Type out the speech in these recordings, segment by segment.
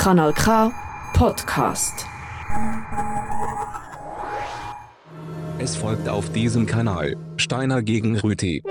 Kanal K Podcast. Es folgt auf diesem Kanal Steiner gegen Rüti.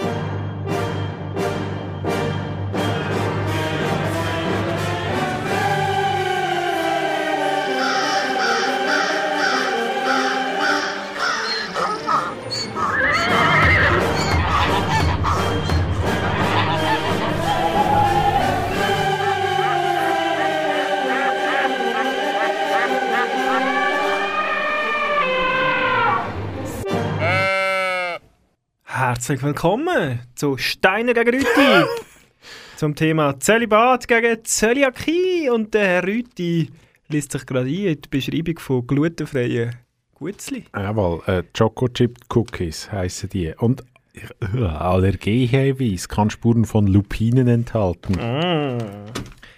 Herzlich willkommen zu Steiner gegen Rüti. zum Thema Zölibat gegen Zöliakie. Und der Herr Rüti liest sich gerade ein in die Beschreibung von glutenfreien Gutzli. Jawohl, äh, Choco Chip Cookies heissen die. Und äh, Allergiehinweis kann Spuren von Lupinen enthalten.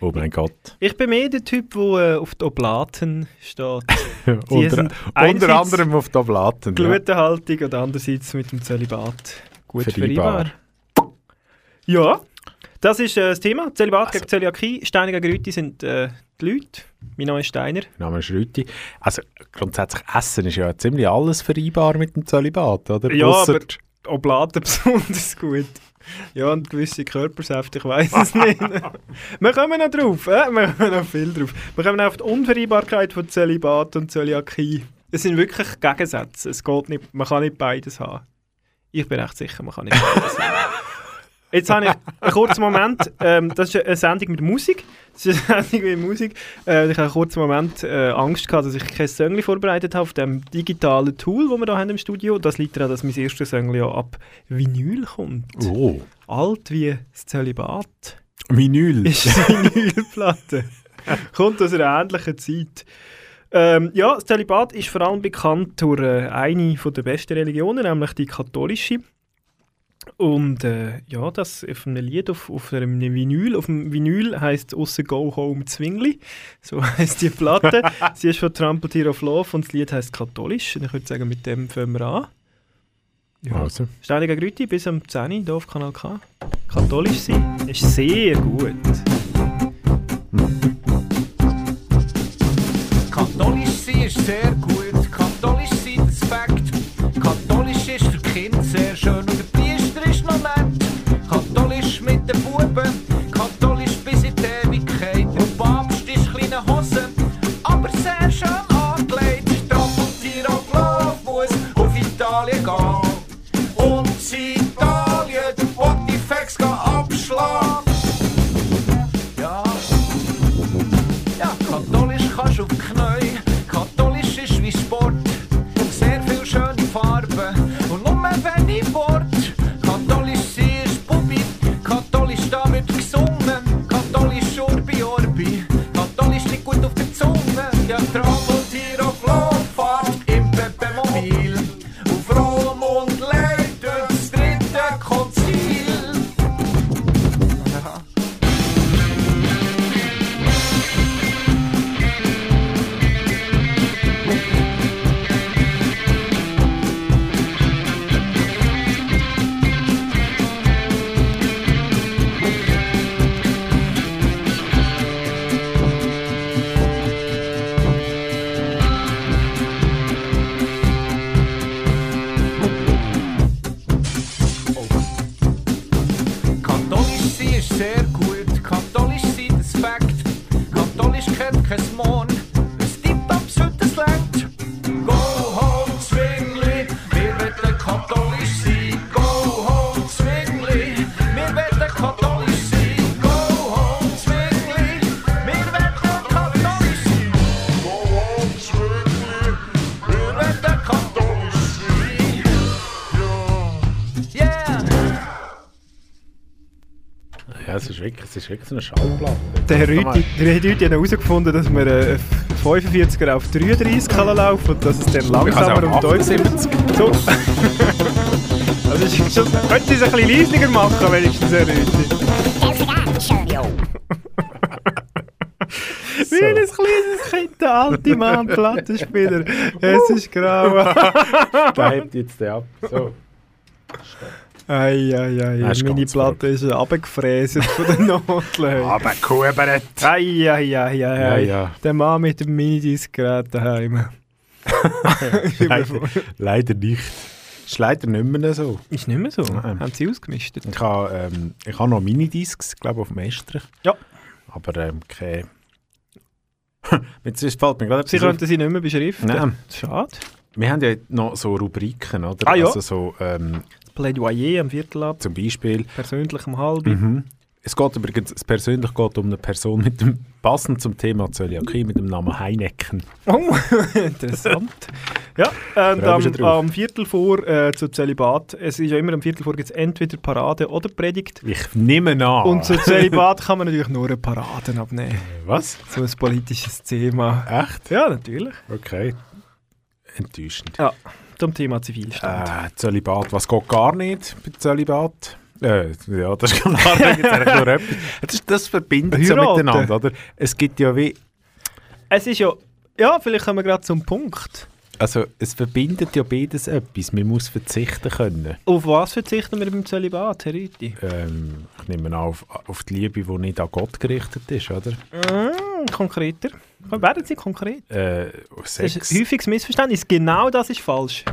Oh mein Gott. Ich bin mehr der Typ, der äh, auf die Oblaten steht. Unter, unter anderem auf die Oblaten. ja. Glutenhaltung und andererseits mit dem Zölibat gut Vereinbar. vereinbar. Ja, das ist äh, das Thema. Zölibat Also- gegen Zöliakie. Steiner gegen Rüti sind äh, die Leute. Mein Name ist Steiner. Mein Name ist Rüti. Also grundsätzlich Essen ist ja ziemlich alles vereinbar mit dem Zölibat, oder? Ja, Ausser- aber Oblaten besonders gut. Ja, und gewisse Körpersäfte, ich weiß es nicht. wir kommen noch drauf, äh? wir kommen noch viel drauf. Wir kommen auf die Unvereinbarkeit von Zölibat und Zöliakie. Es sind wirklich Gegensätze. Es geht nicht, man kann nicht beides haben. Ich bin recht sicher, man kann nicht beides. Jetzt habe ich einen kurzen Moment, ähm, das ist eine Sendung mit Musik. Das ist eine Sendung mit Musik. Äh, ich habe einen kurzen Moment äh, Angst gehabt, dass ich kein Songli vorbereitet habe auf dem digitalen Tool, das wir hier haben im Studio. Das liegt daran, dass mein erstes Songli ja ab Vinyl kommt. Oh, Alt wie das Zölibat Vinyl. ist Vinylplatte. Kommt aus einer ähnlichen Zeit. Ähm, ja, das Zölibat ist vor allem bekannt durch äh, eine von der besten Religionen, nämlich die katholische. Und äh, ja, das auf einem Lied, auf, auf einem Vinyl, auf dem Vinyl heisst «Aussen Go Home Zwingli», so heisst die Platte. Sie ist von Trample Tear of Love und das Lied heisst «Katholisch». Und ich würde sagen, mit dem fangen wir an. Ja. Also, Steiniger Grüti bis am 10 Uhr hier auf Kanal K. Katholisch sein ist sehr gut. Katholisch sehr gut. Katholisch sein, das Fakt. Katholisch ist für Kinder sehr schön und der Priester ist noch nett. Katholisch mit den Buben. Es ist wirklich, so eine Schallplatte. Der. Rüti, der Rüti hat herausgefunden, dass man äh, 45er auf 33 kann laufen und dass es dann langsamer und deutlicher 78. So. also ist schon, könnte es ein bisschen leisiger machen, wenigstens, Herr Rüti. Wie ein kleines Kind, der alte Mann, Plattenspieler. Es ist grau. Der hebt jetzt den ab. So. Ei, ei, ei. Das ist Meine Platte ist runtergefräset von den Notlöhnen. Aber Kuhbrett! Ei, ei, ei, ei, Ja, ei. ja. Der Mann mit dem Minidisc-Gerät daheim. Leider, leider nicht. Ist leider nicht mehr so. Ist nicht mehr so. Nein. Haben sie ausgemistet? Ich habe, ähm, ich habe noch Minidiscs, glaube ich, auf dem Estrich. Ja. Aber ähm, keine... Jetzt fällt mir gerade Sie könnten sie nicht mehr beschriften. Nein. Schade. Wir haben ja noch so Rubriken, oder? Ah, ja. Also so, ähm, Plädoyer am Viertel ab, zum Beispiel... persönlich um halb. Mhm. Es geht übrigens, es persönlich geht um eine Person mit dem, passend zum Thema Zöliakie, mit dem Namen Heineken. Oh, interessant. ja, und mich schon am, am Viertel vor äh, zu Zölibat, es ist ja immer am Viertel vor gibt es entweder Parade oder Predigt. Ich nehme an. Und zu Zölibat kann man natürlich nur eine Paraden abnehmen. Was? So ein politisches Thema. Echt? Ja, natürlich. Okay. Enttäuschend. Ja, zum Thema Zivilstand. Äh, Zölibat, was geht gar nicht bei Zölibat? Äh, ja, das ist klar, da gibt es eigentlich nur etwas. Das, das verbindet so Heiraten. miteinander, oder? Es gibt ja wie, Es ist ja, ja, vielleicht kommen wir gerade zum Punkt. also es verbindet ja beides etwas. Man muss verzichten können. Auf was verzichten wir beim Zölibat, Herr Rüti? Ähm, ich nehme an, auf, auf die Liebe, die nicht an Gott gerichtet ist, oder? Mm, konkreter. Werden Sie konkret? Äh, Das ist Sex. ein häufiges Missverständnis. Genau das ist falsch.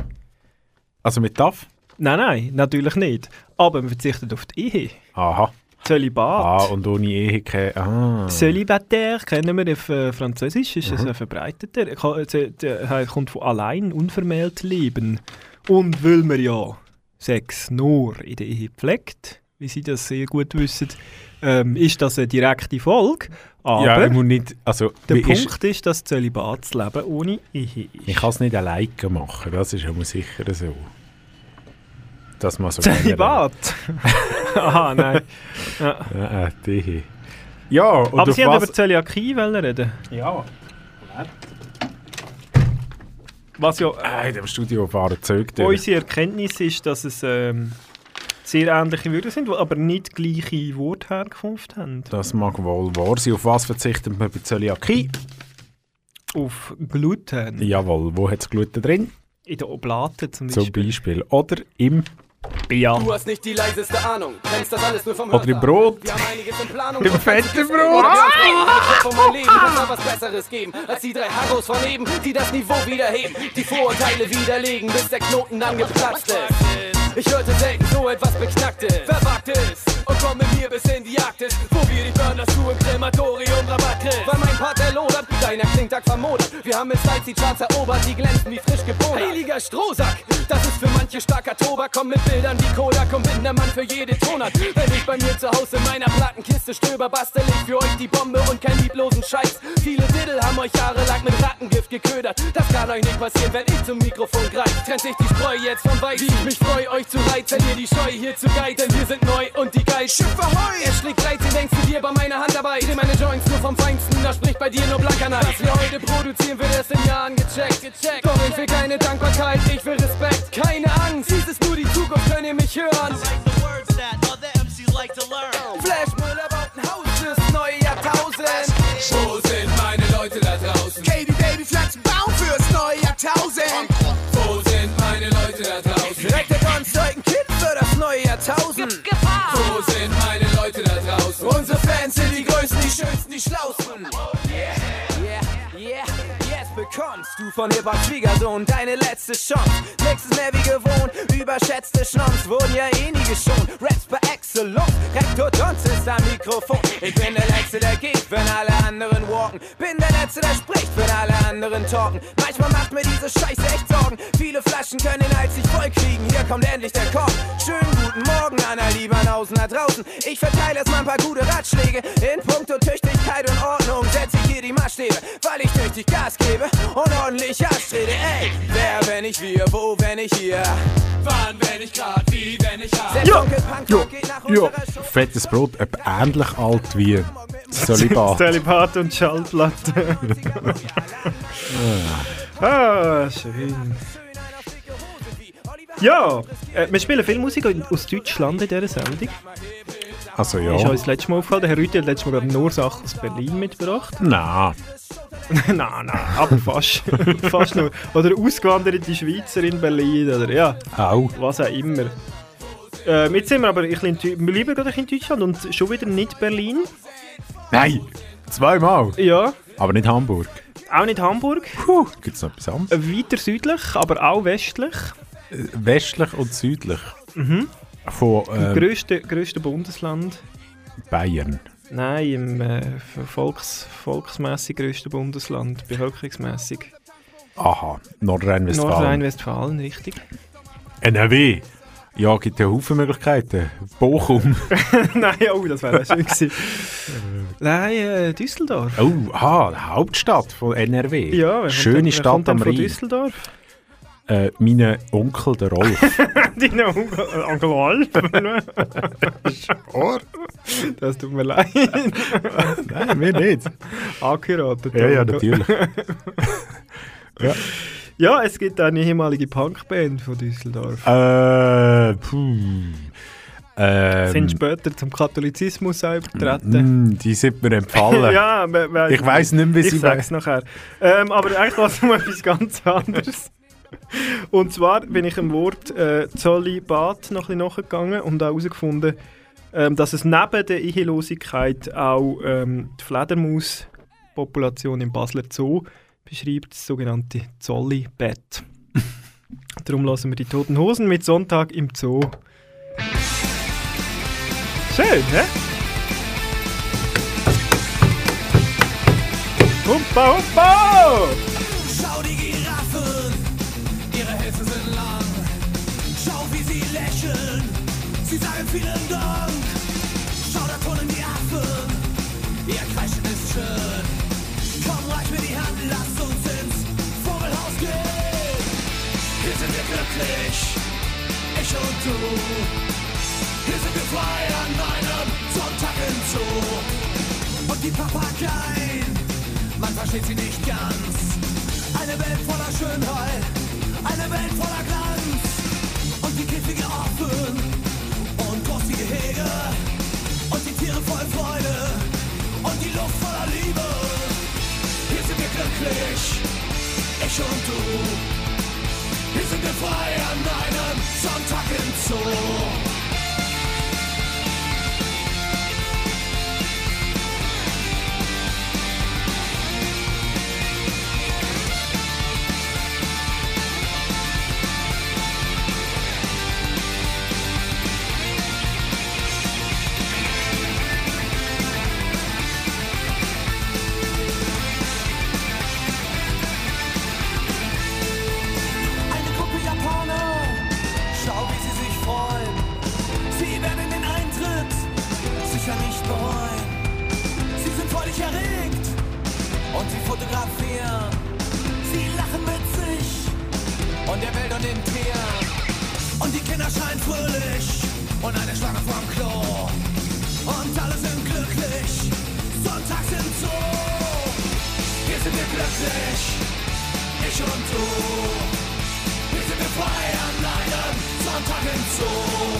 Also mit darf? Nein, nein, natürlich nicht. Aber man verzichtet auf die Ehe. Aha. Zölibat. Ah, und ohne Ehe keine... Ah. Célibataire kennen wir auf äh, Französisch, ist Mhm. es ein verbreiteter. Er äh, er kommt von allein, unvermählt leben. Und weil man ja Sex nur in der Ehe pflegt, wie Sie das sehr gut wissen, ähm, ist das eine direkte Folge. Aber ja, ich muss nicht... Also, der wie ist- Punkt ist, dass Zölibatsleben ohne Ehe ist. Ich kann es nicht alleine machen, das ist ja sicher so. Dass man so Zölibat? Aha, nein. Ja. Ja, äh, die. Ja, und Aber Sie haben was... über Zöliakie reden. Ja. Was ja Äh, in dem Studio fahren Züge durch. Unsere Erkenntnis ist, dass es ähm, sehr ähnliche Wörter sind, die aber nicht gleiche Wortherkunft haben. Das mag wohl wahr sein. Auf was verzichtet man bei Zöliakie? Auf Gluten. Jawohl, wo hat es Gluten drin? In den Oblaten zum Zum Beispiel. Beispiel. Oder im Ja. Du hast nicht die leiseste Ahnung, kennst das alles nur vom Oder im. Brot. Wir haben einiges in Planung. Im fetten fette Brot. Oder wir haben von mein Leben, das soll was Besseres geben, als die drei Hagos von eben, die das Niveau wieder heben, die Vorurteile widerlegen, bis der Knoten dann geplatzt ist. Ich hörte selten so etwas Beknacktes, Verwagtes und komm mit mir bis in die Arktis, wo wir die Burners zu im Krematorium Rabatt kriegen. Weil mein Part der lodert, deiner klingt arg vermodert. Wir haben mit Zeit die Charts erobert, die glänzen wie frisch geboren. Heiliger Strohsack, das ist für manche starker Tobak. Komm mit Bildern wie Kodak und bin der Mann für jede Tonart. Wenn ich bei mir zu Hause in meiner Plattenkiste stöber, bastel ich für euch die Bombe und keinen lieblosen Scheiß. Viele Diddle haben euch jahrelang mit Rattengift geködert. Das kann euch nicht passieren, wenn ich zum Mikrofon greif. Trennt sich die Spreu jetzt vom Weiß. Ich mich freu, euch zu reizen, ihr die Scheu hier zu geit, denn wir sind neu und die Geist. Schiff ahoi! Er schlägt 13, denkst du dir bei meiner Handarbeit. Dreh meine Joints nur vom Feinsten, da spricht bei dir nur blanker Neid. Was wir heute produzieren, wird erst in Jahren gecheckt. gecheckt. Doch ich will keine Dankbarkeit, ich will Respekt. Keine Angst, dies ist nur die Zukunft, könnt ihr mich hören. Flash Müller baut ein Haus fürs neue Jahrtausend. Wo sind meine Leute da draußen? Katy Baby Pflanzen bauen fürs neue Jahrtausend. Wo sind meine Leute da draußen? Neue Jahrtausend. Wo sind meine Leute da draußen? Unsere Fans sind die Größten, die Schönsten, die Schlausten. Yeah, yeah, bekommst du von Hip-Hop Schwiegersohn deine letzte Chance. Nächstes mehr wie gewohnt, überschätzte Schnons wurden ja eh nie geschont. Raps per Excellence, Rektor Dons ist am Mikrofon. Ich bin der Letzte, der geht, wenn alle anderen walken. Bin der Letzte, der spricht, wenn alle anderen talken. Manchmal macht mir diese Scheiße echt Sorgen. Viele Flaschen können den Hals nicht voll kriegen. Hier kommt endlich der Korb. Schönen guten Morgen, Anna Lieberhausen da draußen. Ich verteile erstmal ein paar gute Ratschläge. In puncto Tüchtigkeit und Ordnung setze ich hier die Maßstäbe, weil ich tüchtig Gas gebe und ordentlich anstrebe. Ey, wer, wenn ich wir, wo, wenn ich hier? Wann, wenn ich grad, wie, wenn ich hab? Ja, Ja, ja. Fettes Brot, etwa ähnlich alt wie Zölibat. Zölibat und Schallplatte. ah, schön. Ja, äh, wir spielen viel Musik aus Deutschland in dieser Sendung. Also Ist ja. uns das letzte Mal aufgefallen. Der Herr Rüthi hat letztes Mal gerade nur Sachen aus Berlin mitgebracht. Nein. nein, nein, aber fast. fast nur. Oder ausgewanderte Schweizer in Berlin. Oder ja, Auch. was auch immer. Ähm, jetzt sind wir aber ein bisschen, in wir bleiben gerade in Deutschland und schon wieder nicht Berlin. Nein! Zweimal! Ja, Aber nicht Hamburg. auch nicht Hamburg. Puh, gibt es noch etwas anderes? Äh, Weiter südlich, aber auch westlich. Äh, Westlich und südlich. Mhm. Von Im ähm, grössten, grössten Bundesland. Bayern. Nein, im äh, volks, volksmässig grössten Bundesland, bevölkerungsmässig. Aha, Nordrhein-Westfalen. Nordrhein-Westfalen, richtig. NRW. Ja, gibt ja Haufen Möglichkeiten. Bochum. Nein, oh, das wäre schön gewesen. Nein, äh, Düsseldorf. Oh, aha, Hauptstadt von NRW. Ja, kommt Schöne Stadt kommt denn am Rhein. Düsseldorf? Äh, mein Onkel, der Rolf. Deine Onkel äh, Onkel Alp. Das tut mir leid. Nein, mir nicht. Angeheiratet. Ja, ja, natürlich. Ja, es gibt eine ehemalige Punkband von Düsseldorf. äh, puh. Ähm, sind später zum Katholizismus auch übertreten. mm, die sind mir empfallen. ja, Ich weiss nicht mehr, wie ich sie sag's nachher. Ähm, aber eigentlich war es um etwas ganz anderes. Und zwar bin ich im Wort äh, Zölibat noch ein bisschen nachgegangen und auch herausgefunden, ähm, dass es neben der Ehelosigkeit auch ähm, die Fledermauspopulation im Basler Zoo beschreibt, das sogenannte Zollibett. Darum lassen wir die Toten Hosen mit Sonntag im Zoo. Schön, hä? Humpa, humpa! Vielen Dank. Schau, da turnen die Affen, ihr Kreischen ist schön. Komm, reich mir die Hand, lass uns ins Vogelhaus gehen. Hier sind wir glücklich, ich und du. Hier sind wir frei an einem Sonntag im Zoo. Und die Papageien, man versteht sie nicht ganz. Eine Welt voller Schönheit, eine Welt voller Glanz. Und die Käfige offen Gehege. Und die Tiere voll Freude und die Luft voller Liebe. Hier sind wir glücklich, ich und du. Hier sind wir frei an einem Sonntag im Zoo. Sonntag im Zoo.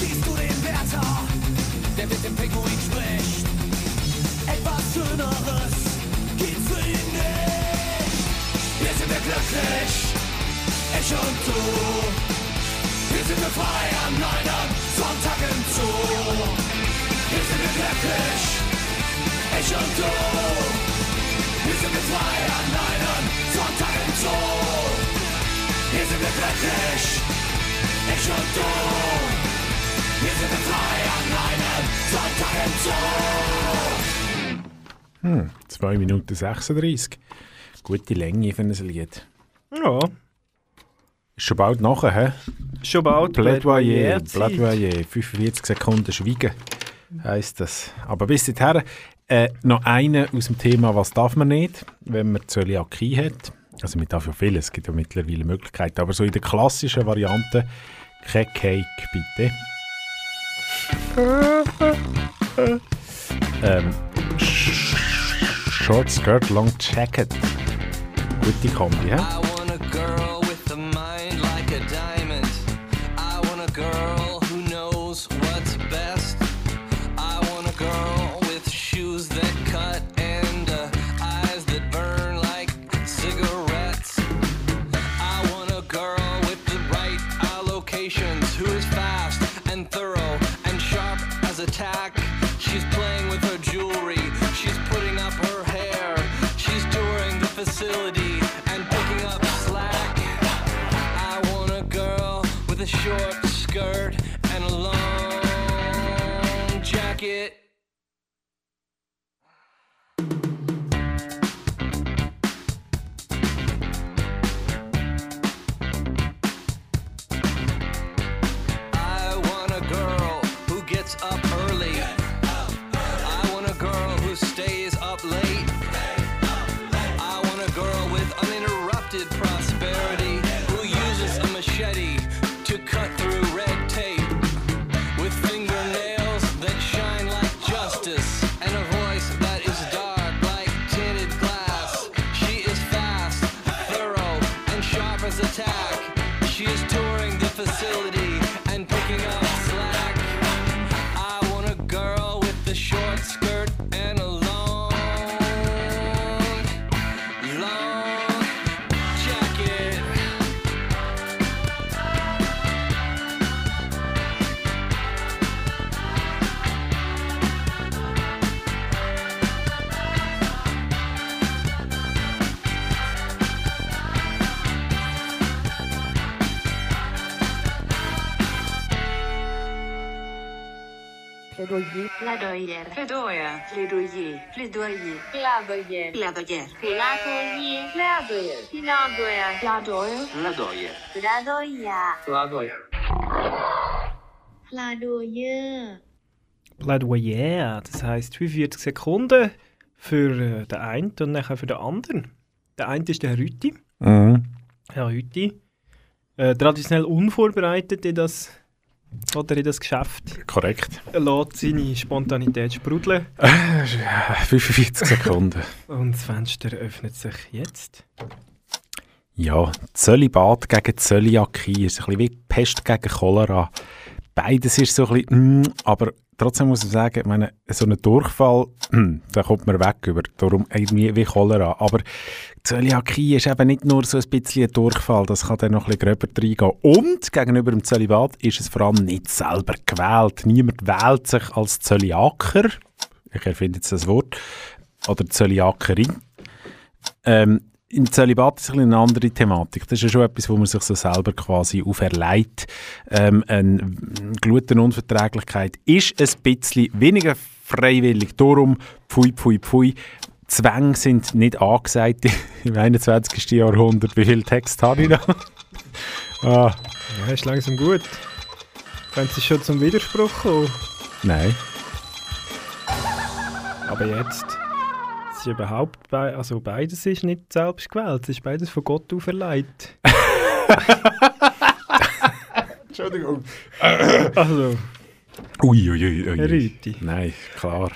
Siehst du den Wärter, der mit dem Pinguin spricht? Etwas Schöneres gibt's für ihn nicht. Hier sind wir glücklich, ich und du. Hier sind wir frei an einem Sonntag im Zoo. Hier sind wir glücklich, ich und du. Hier sind wir frei an einem Sonntag im Zoo. Hier sind wir glücklich, ich und du. Hier sind wir frei an einem Sonntag im Zoo. 2 Minuten 36. Gute Länge für ein Lied. Ja, Ist schon bald nachher, hä? schon bald. Plädoyer. Plädoyer. 45 Sekunden Schweigen heisst das. Aber bis dahin äh, noch eine aus dem Thema «Was darf man nicht?», wenn man Zöliakie hat. Also man darf ja viel, es gibt ja mittlerweile Möglichkeiten. Aber so in der klassischen Variante kein Cake, bitte. ähm, Sh- Short Skirt, Long Jacket. Gute Kombi, hä? facility and picking up slack. I want a girl with a short skirt and a long jacket. Plädoyer. Plädoyer. Plädoyer. Plädoyer. Plädoyer. Plädoyer. Plädoyer. Plädoyer. Plädoyer. Plädoyer. Plädoyer. Plädoyer. Plädoyer. Plädoyer. Plädoyer, das heisst 45 Sekunden für äh, den einen und nachher für den anderen. Der eine ist der Herr Rütti. Mhm. Herr Rütti. Äh, traditionell unvorbereitet in das, oder in das Geschäft. Korrekt. Er lässt seine Spontanität sprudeln. Äh, 45 Sekunden. Und das Fenster öffnet sich jetzt. Ja, Zölibat gegen Zöliakie ist ein bisschen wie Pest gegen Cholera. Beides ist so ein bisschen, mm, aber trotzdem muss ich sagen, meine, so ein Durchfall, da kommt man weg über, darum irgendwie wie Cholera. Aber Zöliakie ist eben nicht nur so ein bisschen ein Durchfall, das kann dann noch ein bisschen gröber reingehen. Und gegenüber dem Zölibat ist es vor allem nicht selber gewählt. Niemand wählt sich als Zöliaker, ich erfinde jetzt das Wort, oder Zöliakerin. Ähm, im Zölibat ist eine andere Thematik. Das ist ja schon etwas, wo man sich so selber quasi auferlegt. Ähm, eine Glutenunverträglichkeit ist ein bisschen weniger freiwillig. Darum, pfui, pfui, pfui. Zwänge sind nicht angesagt im 21. Jahrhundert. Wie viel Text habe ich da? ah, Ja, ist langsam gut. Wenn es schon zum Widerspruch kommen. nein. Aber jetzt. Ist überhaupt bei, also beides ist nicht selbst gewählt, es ist beides von Gott auferlegt. Entschuldigung. Also, Ui, ui, ui, ui. Nein, klar.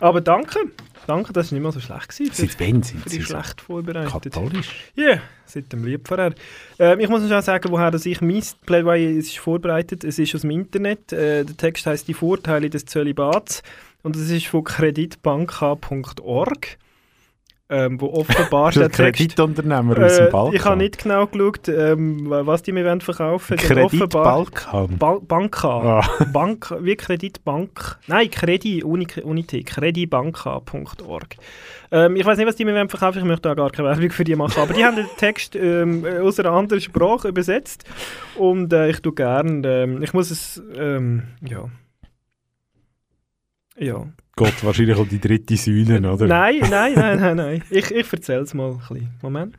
Aber danke. Danke, das war nicht mal so schlecht. Gewesen Seit wann sind Sie die so schlecht vorbereitet. katholisch? Ja, seit dem Lieb vorher. Ähm, ich muss noch sagen, woher das ich mein Plädoyer es ist vorbereitet. Es ist aus dem Internet. Äh, der Text heißt «Die Vorteile des Zölibats» und es ist von kreditbank.org, ähm, wo offenbar der ein Text... Kreditunternehmer aus dem Äh, Balkan? ich habe nicht genau geschaut, ähm, was die mir verkaufen wollen. Kredit Balkan. Ba Banka. Ah. Bank, wie Kreditbank. Nein, Kredi, Uni, Unität, kredibanka.org. Ähm, ich weiß nicht, was die mir verkaufen ich möchte da gar keine Werbung für die machen, aber die haben den Text ähm, aus einer anderen Sprache übersetzt und äh, ich tue gerne, ähm, ich muss es, ähm, ja. Ja. Gott, wahrscheinlich um die dritte Säule, oder? Nein, nein, nein, nein, nein. Ich, ich erzähle es mal ein bisschen. Moment.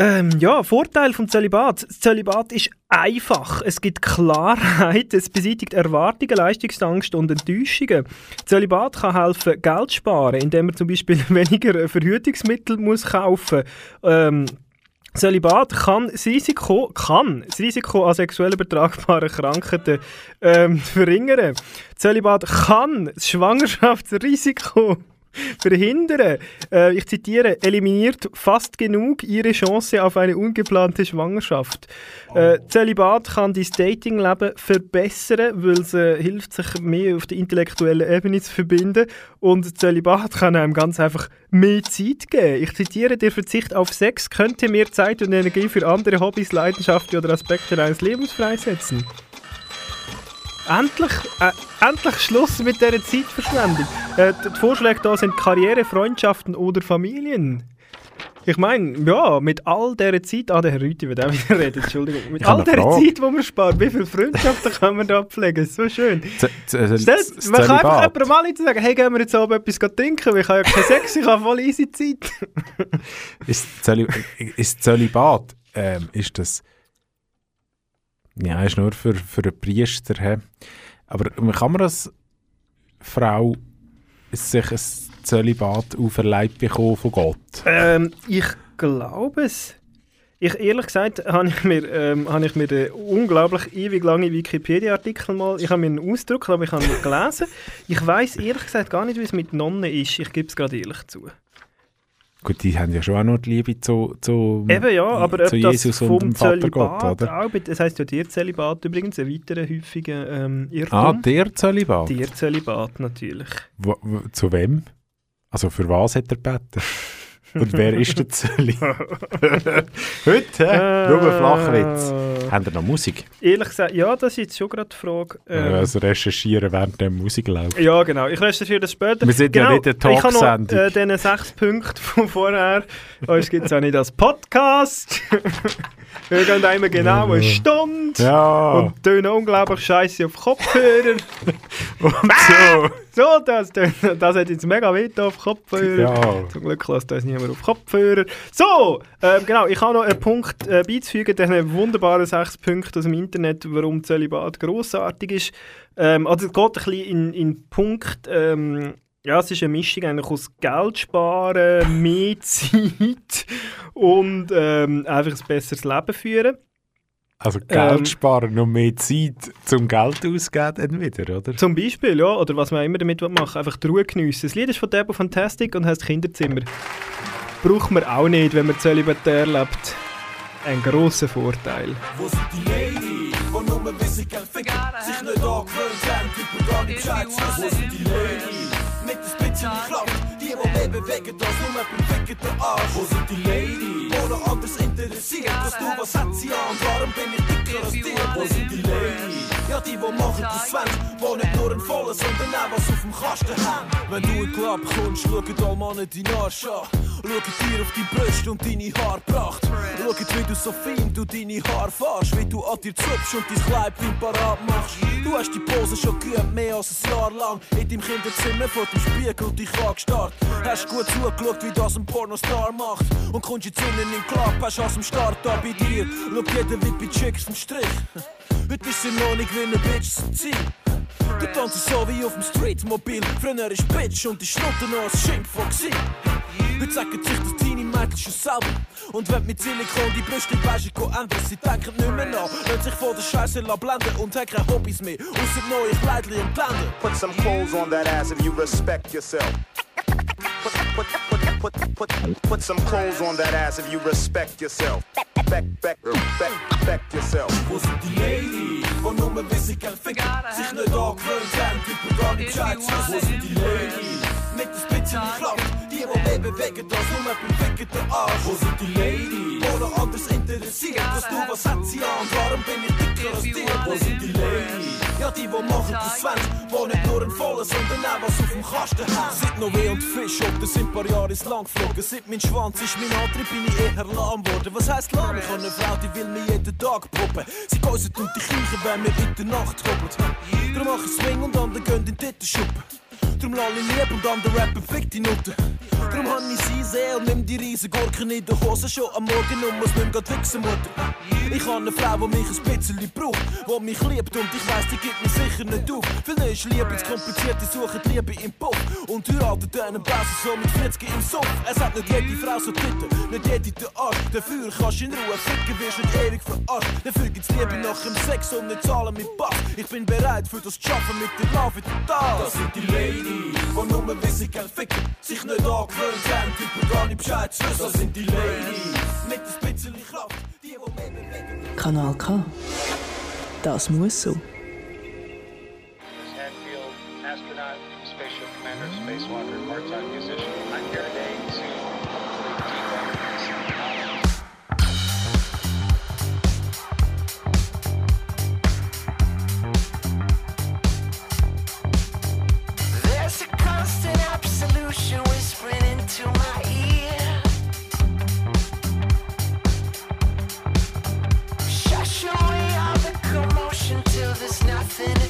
Ähm, ja, Vorteil vom Zölibat. Das Zölibat ist einfach. Es gibt Klarheit. Es beseitigt Erwartungen, Leistungsangst und Enttäuschungen. Zölibat kann helfen, Geld sparen, indem man zum Beispiel weniger Verhütungsmittel muss kaufen ähm, Zölibat kann das Risiko, kann das Risiko an sexuell übertragbaren Krankheiten ähm, verringern. Zölibat kann das Schwangerschaftsrisiko verhindern. Äh, ich zitiere, eliminiert fast genug ihre Chance auf eine ungeplante Schwangerschaft. Äh, Zölibat kann dein Datingleben verbessern, weil es äh, hilft, sich mehr auf der intellektuellen Ebene zu verbinden. Und Zölibat kann einem ganz einfach mehr Zeit geben. Ich zitiere, der Verzicht auf Sex könnte mehr Zeit und Energie für andere Hobbys, Leidenschaften oder Aspekte deines Lebens freisetzen. Endlich, äh, endlich Schluss mit dieser Zeitverschwendung. Äh, die Vorschläge da sind Karriere, Freundschaften oder Familien. Ich meine, ja, mit all dieser Zeit, ah, der Herr Rüthi wird auch wieder reden, Entschuldigung, mit all dieser Frage. Zeit, die man spart, wie viele Freundschaften kann man da pflegen? So schön. Z- z- Stell, man kann einfach jemandem mal nicht sagen, hey, gehen wir jetzt oben etwas trinken, weil ich habe ja keinen Sex, ich habe voll easy Zeit. Ist Zöli ist Zölibat, ähm, ist das... Ja, ist nur für, für einen Priester. He? Aber kann man als Frau sich ein Zölibat auferlegt bekommen von Gott? Ähm, ich glaube es. Ich, ehrlich gesagt habe ich mir, ähm, habe ich mir den unglaublich ewig langen Wikipedia-Artikel mal, ich habe mir einen Ausdruck, aber ich habe ihn gelesen. Ich weiß ehrlich gesagt gar nicht, wie es mit Nonnen ist. Ich gebe es gerade ehrlich zu. Gut, die haben ja schon auch noch die Liebe zu, zu, Eben ja, aber zu Jesus und dem Vater Gott, oder? auch, das heisst ja der Zölibat übrigens, ein weiterer häufiger ähm, Irrtum. Ah, der Zölibat? Der Zölibat natürlich. Wo, wo, zu wem? Also für was hat er gebeten? Und wer ist der Zölli? Heute, hä? Nur ein Flachwitz. Haben ihr noch Musik? Ehrlich gesagt, ja, das ist jetzt schon gerade die Frage. Ähm, Also recherchieren, während der Musik läuft. Ja, genau. Ich recherchiere das später. Wir sind ja genau, nicht eine Ich habe noch Talksendung. äh, diese sechs Punkte von vorher. Uns gibt es auch nicht als Podcast. Wir gehen einmal genau eine Stunde. Ja. Und tönen unglaublich scheiße auf Kopfhörer. Und so. So, das, das hat jetzt mega weit auf Kopfhörer. Ja. Zum Glück lässt uns niemand auf Kopfhörer. So, ähm, genau, ich habe noch einen Punkt äh, beizufügen, diesen wunderbaren sechs Punkte aus dem Internet, warum Zölibat grossartig ist. Ähm, also es geht ein bisschen in, in Punkt, ähm, ja, es ist eine Mischung eigentlich aus Geld sparen, mehr Zeit und ähm, einfach ein besseres Leben führen. Also Geld Ähm, sparen und mehr Zeit zum Geld ausgeben dann wieder, oder? Zum Beispiel, ja, oder was man immer damit machen will, einfach die Ruhe geniessen. Das Lied ist von Debo Fantastic und heißt Kinderzimmer. Braucht man auch nicht, wenn man zölibatär lebt. Ein grosser Vorteil. Wo sind die Ladies, die nur wissen, ficken, sich nicht angewöhnt haben, Typen gar nicht wissen. Wo sind die Ladies, mit ein bisschen Klapp, die, die mehr bewegen, als nur beim Ficken der Arsch. Wo sind die Ladies, die noch anders interessiert, als du, was hat sie an, warum bin ich dicker als dir? Wo sind die Ladies, ja die, die machen das Sven, die nicht nur ein vollen, sondern auch was auf dem Kasten haben. Wenn du in den Club kommst, schauen alle Männer deinen Arsch an, schauen dir auf die Brüste und deine Haarpracht, schauen wie du so fein du deine Haare fährst, wie du an dir zupfst und dein Kleid fein parat machst. Du hast die Pose schon geübt, mehr als ein Jahr lang. In deinem Kinderzimmer vor dem Spiegel dich angestarrt. Hast gut zugeschaut, wie das ein Pornostar macht. Und kommst jetzt innen in den Club, hast aus dem Start an bei dir. Schau jeder wie bei Chicks vom Strich. Heute ist sie noch nicht wie eine Bitch zum Ziel. Du tanzt so wie auf dem Streetmobil. Früher ist Bitch und die Schnutte noch ein Schimpfwort. Heute sagen sich das deine Mädchen schon selber. Und wenn mit Silikon die Brüste in Beige ändern, sie denken nicht mehr nach. Lassen sich von der Scheiße blenden und haben keine Hobbys mehr. Ausser neue Kleidchen und Blenden. Put some clothes on that ass if you respect yourself. Put, put, put, put, put, put some clothes on that ass if you respect yourself. Back, back, back, back yourself. Wo sind die Ladies, die nur wissen, gern ficken, sich nicht angewöhnt haben, Typen gar nicht Bescheid zu wissen. Wo sind die Ladies, mit ein bisschen Klapp, die, die mehr bewegen, als nur beim Ficken der Arsch. Wo sind die Ladies, die noch anders interessiert, als du, was hat sie an, warum bin ich dicker als dir? Wo sind die Ladies, ja die, die machen das Sven, die nicht nur ein vollen, sondern auch was auf dem Kasten haben. Seit Noé und Fisch, ob das sind paar Jahre ins Land geflogen, seit mein Schwanz ist mein Antrieb, bin ich eher lahm worden. Was heisst lahm? Ich habe eine Frau, die will mir jeden Tag proppen. Sie geuset und die Kirche, wenn wir in der Nacht hoppelt. Darum mach ich Swing und andere gehen in die Titenschuppen. Drum lall ich lieb und andere rappen fick die Nutten. Drum han ich sie sehr und nimm die riesen Gurken in der Hose schon am Morgen und muss mehr grad wichsen, Mutter. Ich habe eine Frau, die mich ein bisschen braucht, die mich liebt und ich weiss, die gibt mir sicher nicht auf. Viele ist Liebe zu kompliziert, die suchen die Liebe im Puff und heiratet einen Bäse so mit 40 im Suff. Es hat nicht jede Frau so Titten, nicht jede den Arsch. Dafür kannst du in Ruhe ficken, wirst nicht ewig verarscht. Dafür gibt's Liebe nach dem Sex und nicht zahlen mit Bass. Ich bin bereit für das Schaffen mit der Love in der Tat. Das sind die Ladies, die nur wissen, gern ficken, sich nicht angewöhnt haben, Typen gar nicht Bescheid zu wissen. Das sind die Ladies, mit ein bisschen Kraft, die, die mehr bewegen. Kanal K. Das muss so. Hadfield, astronaut, spaceship commander, spacewalker, part-time musician. I'm nothing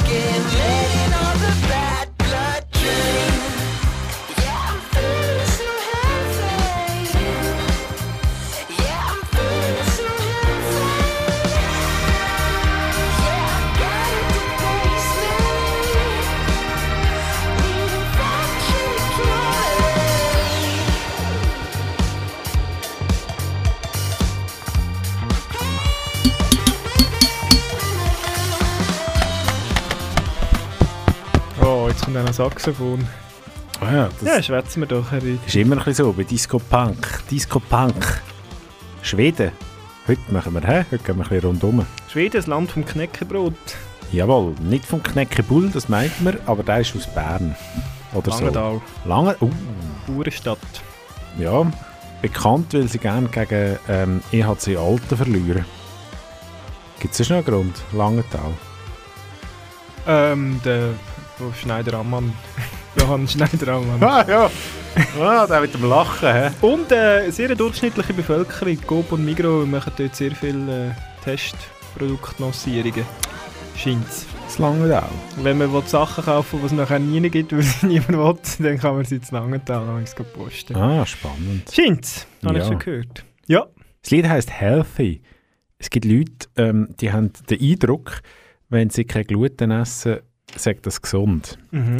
again, lady. Saxophon. Ah ja, das Ja, schwätzen wir doch, Herr Rüthi. ist immer ein bisschen so bei Disco Punk. Disco Punk. Schweden. Heute machen wir, hä? Heute gehen wir ein bisschen rundum. Schweden, das Land vom Knäckebrot. Jawohl, nicht vom Kneckebull, das meint man, aber der ist aus Bern. Oder Langenthal. so. Lange, uh, Bauernstadt. ja. Bekannt, weil sie gerne gegen ähm, EHC Alten verlieren. Gibt es noch einen Grund? Langenthal. Ähm, der oh, Schneider-Ammann. Johann Schneider-Ammann. Ah, ja. Ah, der mit dem Lachen, hä? Und äh, sehr durchschnittliche Bevölkerung. Coop und Migros machen dort sehr viele äh, Testproduktlancierungen. Scheint's. Das Langenthal. Wenn man will Sachen kaufen die es nachher nie gibt, weil sie niemand will, dann kann man sie zu manchmal posten. Ah, spannend. Scheint's, habe ich Ja. schon gehört. Ja. Das Lied heißt Healthy. Es gibt Leute, ähm, die haben den Eindruck, wenn sie kein Gluten essen, sagt das gesund. Mhm.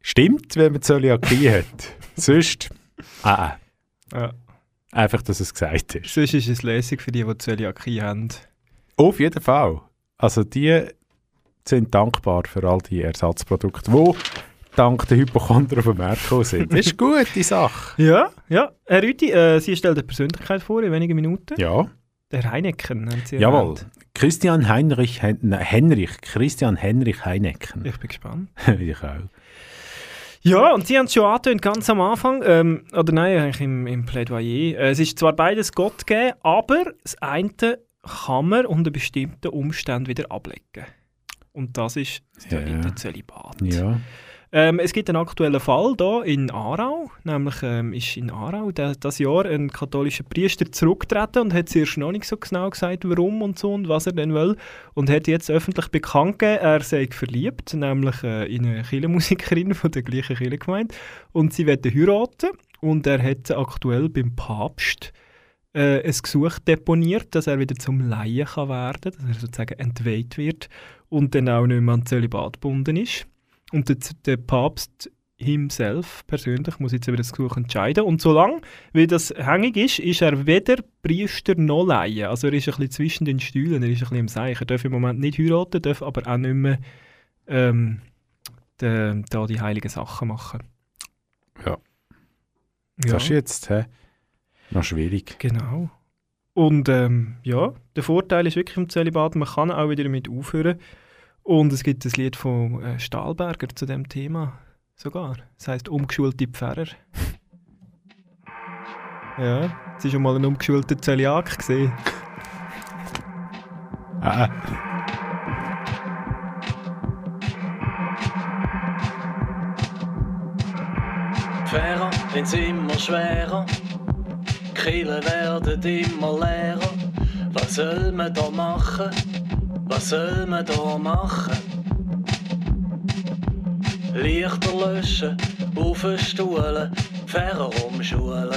Stimmt, wenn man Zöliakie hat. Sonst, ah, ja. einfach, dass es gesagt ist. Sonst ist es lässig für die, die Zöliakie haben. Auf jeden Fall. Also die sind dankbar für all die Ersatzprodukte, die dank der Hypochonder auf dem Markt gekommen sind. Das ist eine gute Sache. Ja, ja. Herr Rüthi, äh, Sie stellen eine Persönlichkeit vor in wenigen Minuten. Ja. Der Heineken, haben Sie Jawohl. erwähnt. Christian Heinrich, Hen Henrich, Christian Henrich Heinecken. Ich bin gespannt. ich auch. Ja, und Sie haben es schon angetönt, ganz am Anfang, ähm, oder nein, eigentlich im, im Plädoyer. Äh, es ist zwar beides Gott gegeben, aber das eine kann man unter bestimmten Umständen wieder ablegen. Und das ist das Ja. ja. Zölibat. Ja. Ähm, es gibt einen aktuellen Fall hier in Aarau, nämlich ähm, ist in Aarau das Jahr ein katholischer Priester zurückgetreten und hat zuerst noch nicht so genau gesagt, warum und so und was er denn will und hat jetzt öffentlich bekannt gegeben, er sei verliebt, nämlich äh, in eine Kirchenmusikerin von der gleichen Kirchengemeinde und sie wollen heiraten und er hat aktuell beim Papst äh, ein Gesuch deponiert, dass er wieder zum Laien kann werden dass er sozusagen entweiht wird und dann auch nicht mehr an Zölibat gebunden ist. Und der, der Papst himself persönlich muss jetzt über das Gesuch entscheiden. Und solange wie das hängig ist, ist er weder Priester noch Laie. Also er ist ein bisschen zwischen den Stühlen, er ist ein bisschen im Seich. Er darf im Moment nicht heiraten, darf aber auch nicht mehr ähm, de, da die heiligen Sachen machen. Ja. Das ist jetzt hä? noch schwierig. Genau. Und ähm, ja, der Vorteil ist wirklich im Zölibat, man kann auch wieder damit aufhören. Und es gibt ein Lied von äh, Stahlberger zu dem Thema sogar. Das heißt umgeschulte Pfarrer. ja, es ist schon mal ein umgeschulter Zöliak gesehen. Ah. Fairer wird's immer schwerer, Kiele werden immer leerer. Was soll man da machen? Was soll man da machen? Lichter löschen, auf den Stuhlen, Pfarrer umschulen.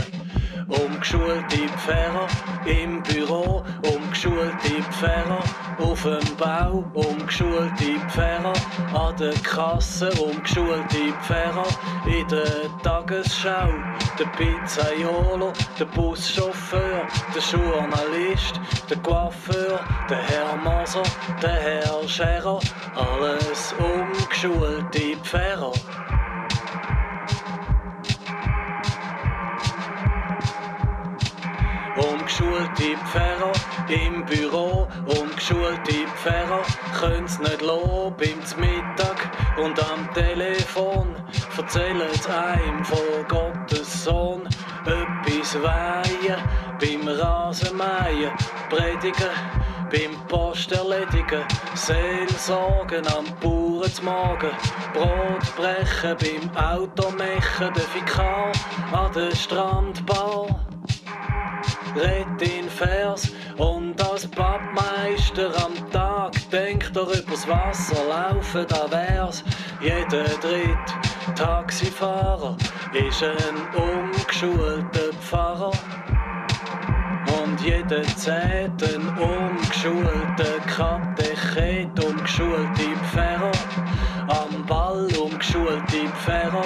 Umgeschulte Pfarrer im Büro, umgeschulte Pfarrer auf dem Bau, umgeschulte Pfarrer an der Kasse, umgeschulte Pfarrer in der Tagesschau, der Pizzaiolo, der Buschauffeur, der Journalist, der Coiffeur, der Herr Moser, der Herr Scherer, alles umgeschulte Pfarrer. Umgeschulte Pfarrer im Büro, umgeschulte Pfarrer. Können's nicht lassen beim Mittag und am Telefon. Erzählen einem von Gottes Sohn. Etwas weihen beim Rasenmähen, Predigen beim Post erledigen, Seelsorgen am Bauernmagen, Brot brechen beim Automechen, der Vikar an der Strandbar red in Vers und als Pappmeister am Tag denkt er übers Wasser laufen. da wär's. Jeder dritte Taxifahrer ist ein umgeschulter Pfarrer. Und jeder zehnte ein Katechet, umgeschulte Pfarrer. Am Ball umgeschulte Pfarrer,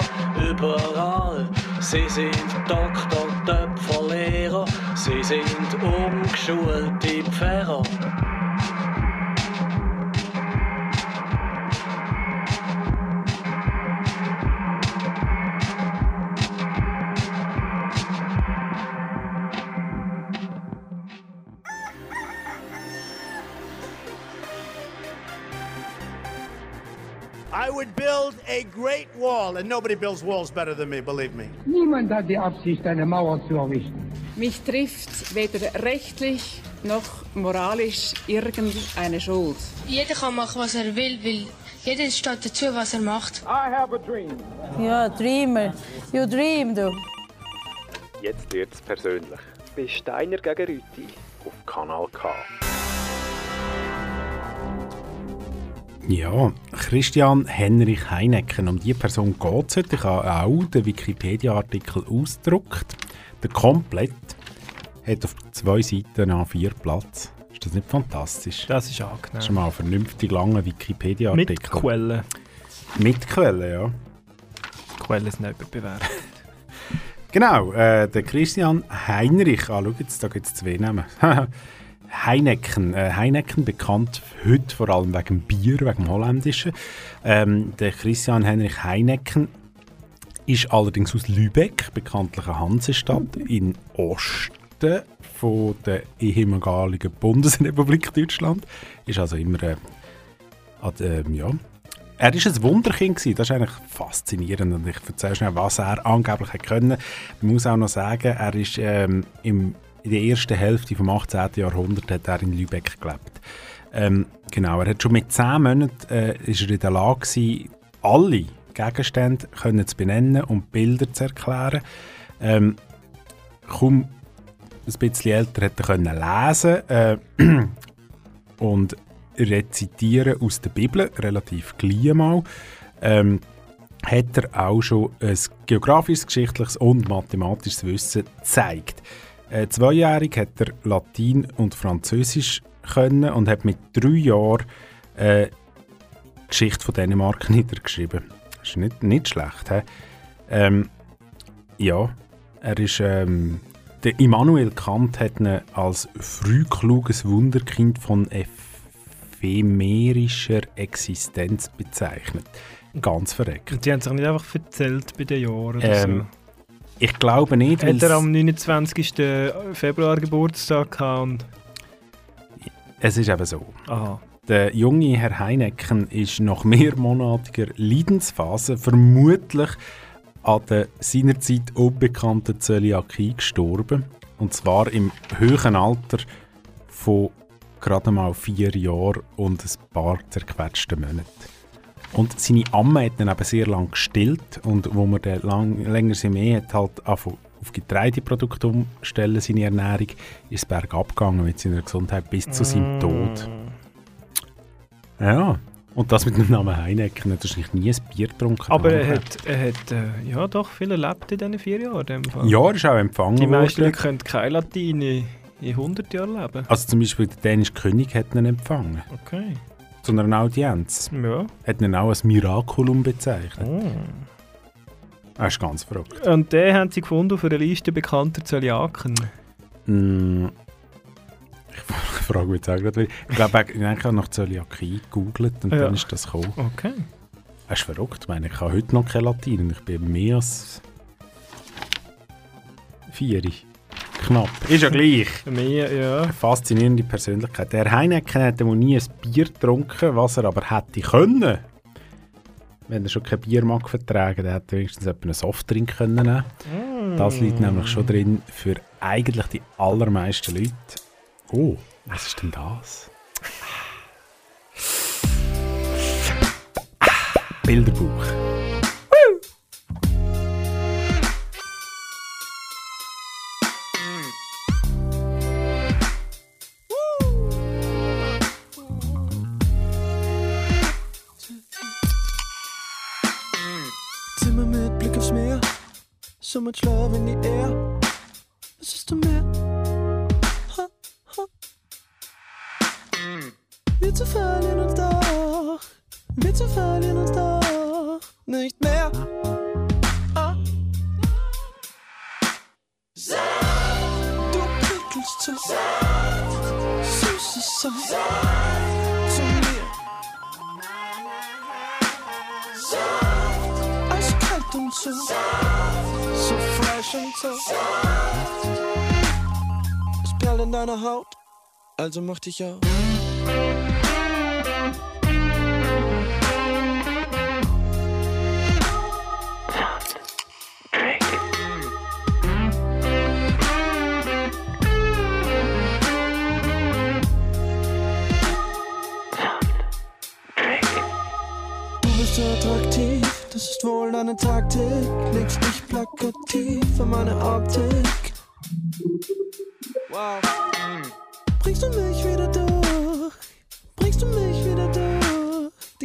überall. Sie sind Doktor, Töpferlehrer, sie sind umgeschulte Pfarrer. I would build a great wall, and nobody builds walls better than me, believe me. Niemand hat die Absicht, eine Mauer zu errichten. Mich trifft weder rechtlich noch moralisch irgendeine Schuld. Jeder kann machen, was er will, weil jeder steht dazu, was er macht. I have a dream. Ja, Dreamer. You dream, du. Jetzt wird's persönlich. Bei Steiner gegen Rüti. Auf Kanal K. Ja, Christian Henrich Heinecken, um die Person geht es heute. Ich habe auch den Wikipedia-Artikel ausgedruckt. Der komplett hat auf zwei Seiten an vier Platz. Ist das nicht fantastisch? Das ist angenehm. Das ist mal ein vernünftig langer Wikipedia-Artikel. Mit Quellen. Mit Quellen, ja. Quellen sind nicht bewertet. Genau, äh, der Christian Heinrich, ah, schau jetzt, da gibt es zwei Namen. Heineken, äh, Heineken bekannt heute vor allem wegen Bier, wegen dem Holländischen. Ähm, der Christian Heinrich Heineken ist allerdings aus Lübeck, bekanntlich eine Hansestadt in Osten von der ehemaligen Bundesrepublik Deutschland. Ist also immer äh, ähm, ja. Er war ein Wunderkind, gewesen. das ist eigentlich faszinierend und ich erzähle schnell, was er angeblich hat können. Man muss auch noch sagen, er ist ähm, im in der ersten Hälfte des 18. Jahrhunderts hat er in Lübeck gelebt. Ähm, genau, er hat schon mit 10 Monaten äh, ist er in der Lage gewesen, alle Gegenstände können zu benennen und Bilder zu erklären. Ähm, kaum ein bisschen älter hat er können lesen äh, und rezitieren aus der Bibel, relativ gleich mal. Ähm, hat er auch schon ein geografisches, geschichtliches und mathematisches Wissen gezeigt. Äh, zweijährig hat er Latein und Französisch können und hat mit drei Jahren äh, Geschichte von Dänemark niedergeschrieben. Das ist nicht, nicht schlecht. He? Ähm, ja, er ist. Ähm, der Immanuel Kant hat ihn als frühkluges Wunderkind von ephemerischer Existenz bezeichnet. Ganz verreckt. Und die haben sich nicht einfach erzählt bei den Jahren oder Ähm, so. Ich glaube nicht, Hat er am 29. Februar Geburtstag gehabt und Es ist eben so. Aha. Der junge Herr Heinecken ist nach mehrmonatiger Leidensphase vermutlich an der seinerzeit unbekannten Zöliakie gestorben. Und zwar im höheren Alter von gerade mal vier Jahren und ein paar zerquetschten Monaten. Und seine Amme hat dann eben sehr lange gestillt und wo man dann lang, länger sie mehr hat halt auf Getreideprodukte umstellen, seine Ernährung, ist bergab gegangen mit seiner Gesundheit bis zu seinem Tod. Ja, und das mit dem Namen Heineken, hat wahrscheinlich nie ein Bier getrunken. Aber er hat, er hat äh, ja doch viel erlebt in diesen vier Jahren. Ja, er ist auch empfangen Die meisten worden. Können kein Latein in, in 100 Jahren leben. Also zum Beispiel der dänische König hat ihn empfangen. Okay. Zu einer Audienz. Ja. Hat ihn auch als Miraculum bezeichnet. Oh. Er ist ganz verrückt. Und den haben sie gefunden auf einer Liste bekannter Zöliaken. Mm. Ich frage mich jetzt auch gerade. Ich glaube, ich habe nach Zöliakie gegoogelt und Ja. dann ist das gekommen. Okay. Er ist verrückt. Ich meine, ich kann heute noch kein Latein und ich bin mehr als vier. Knapp. Ist ja gleich. Mehr, ja. Eine faszinierende Persönlichkeit. Der Heineken hat wohl nie ein Bier getrunken, was er aber hätte können. Wenn er schon kein Bier mag vertragen, dann hätte er wenigstens einen Softdrink können nehmen. Das liegt nämlich schon drin für eigentlich die allermeisten Leute. Oh, was ist denn das? Bilderbuch. Much love in the air. Also mach dich auf.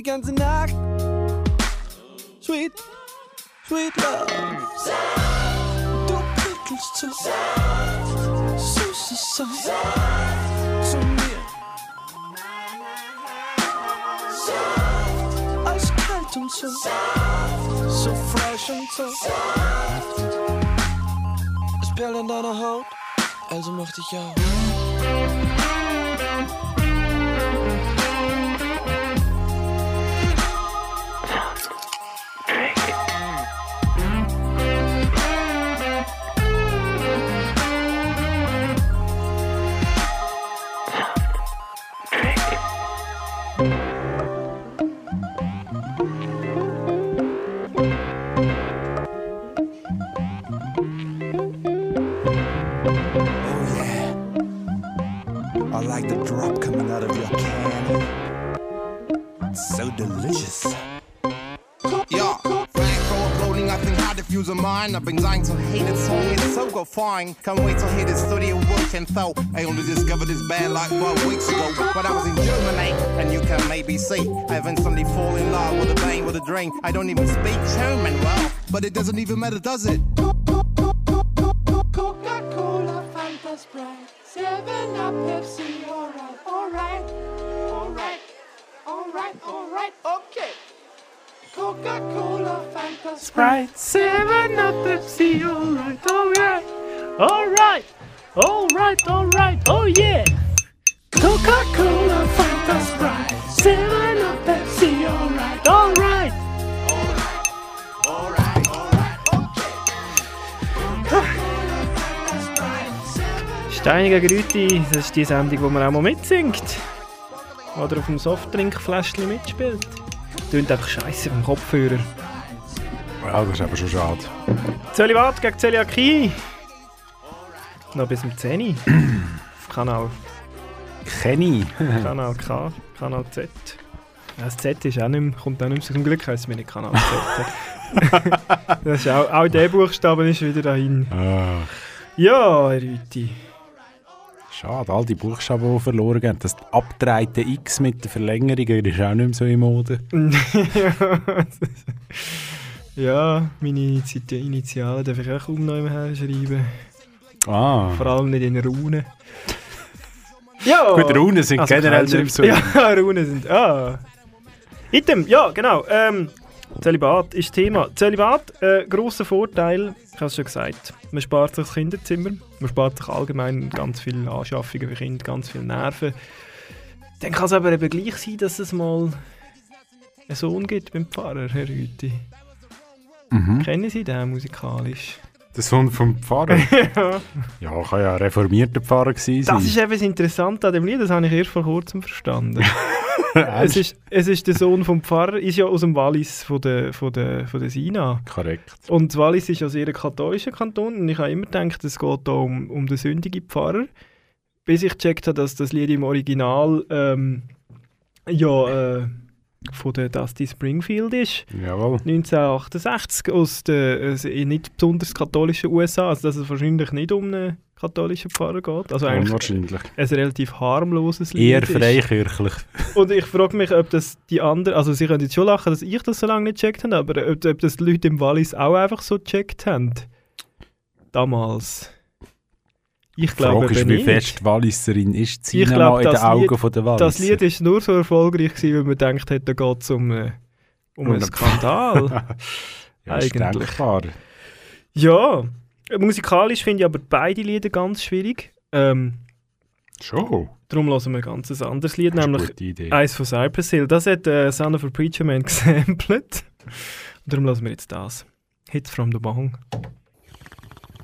Die ganze Nacht. Sweet, sweet love. Du prickelst so. Süßes Zeug. Zu mir. Eiskalt und so. So fresh und so. Es perlt an deiner Haut. Also mach dich auf. Mind. I've been dying to hate it song, it's so go fine. Can't wait to hear the studio work and thought. I only discovered this band like five weeks ago. But I was in Germany, and you can maybe see. I eventually fall in love with a bang, with a drink. I don't even speak German well, but it doesn't even matter, does it? Coca-Cola, Fanta, Sprite, 7-Up, Pepsi, alright, alright, alright, alright, alright, okay. Coca-Cola, Sprite, 7-Up, Pepsi, alright, alright, alright, alright, alright, oh yeah. Coca-Cola, Fanta, Sprite, 7-Up, Pepsi, alright, alright. Steiniger Grüti, das ist die Sendung, wo man auch mal mitsingt. Oder auf dem Softtrinkfläschchen mitspielt. Tönt einfach scheiße vom Kopfhörer. Ja, das ist aber schon schade. Zölibat gegen Zöliakie. Noch bis zum 10 Uhr. auf Kanal. Kenny. Kanal K, Kanal Z. Ja, das Z ist auch nicht mehr, kommt auch nicht mehr. Zum Glück heisst es mir nicht Kanal Z. das ist auch, auch der Buchstabe ist wieder dahin. Ach, Ja, Rüti. schade, all die Buchstaben, die verloren gehen. Das abgedrehte X mit der Verlängerung ist auch nicht mehr so in Mode. ja, meine Initi- Initialen darf ich auch kaum noch mehr schreiben. Ah. Vor allem nicht in Runen. Ja! Gut, Runen sind generell kein nicht so- Ja, Runen sind. Ah. Item, ja, genau. Ähm, Zölibat ist Thema. Zölibat, äh, grosser Vorteil, ich habe es schon gesagt. Man spart sich das Kinderzimmer, man spart sich allgemein ganz viele Anschaffungen für Kinder, ganz viele Nerven. Dann kann es aber eben gleich sein, dass es mal einen Sohn gibt beim Pfarrer, Herr Rüti. Mhm. Kennen Sie den musikalisch? Der Sohn vom Pfarrer? ja. Ja, kann ja ein reformierter Pfarrer gewesen sein. Das ist eben das Interessante an dem Lied, das habe ich erst vor kurzem verstanden. es, ist, es ist der Sohn vom Pfarrer, ist ja aus dem Wallis von der, von der, von der Sina. Korrekt. Und Wallis ist ja sehr ein katholischer Kanton und ich habe immer gedacht, es geht da um, um den sündigen Pfarrer. Bis ich gecheckt habe, dass das Lied im Original ähm, ja äh, von der Dusty Springfield ist. Jawohl. 1968 aus den äh, nicht besonders katholischen USA, also dass es wahrscheinlich nicht um einen katholischen Pfarrer geht. Also eigentlich ein relativ harmloses Lied Eher ist. freikirchlich. Und ich frage mich, ob das die anderen, also sie können jetzt schon lachen, dass ich das so lange nicht gecheckt habe, aber ob, ob das die Leute im Wallis auch einfach so gecheckt haben. damals? Ich glaube Frage ist, wie fest Walliserin ist Ich Zina glaube, noch in den Augen Lied- von der Walliser? Das Lied ist nur so erfolgreich gewesen, weil man gedacht hat, da geht es um, äh, um einen eine- Skandal. Ja, Eigentlich. denkbar. Ja, musikalisch finde ich aber beide Lieder ganz schwierig. Ähm, Schon? Darum hören wir ein ganz anderes Lied, nämlich eins von Cypress Hill. Das hat äh, Son of a Preacher Man gesampelt. Und darum hören wir jetzt das. Hits from the Bong.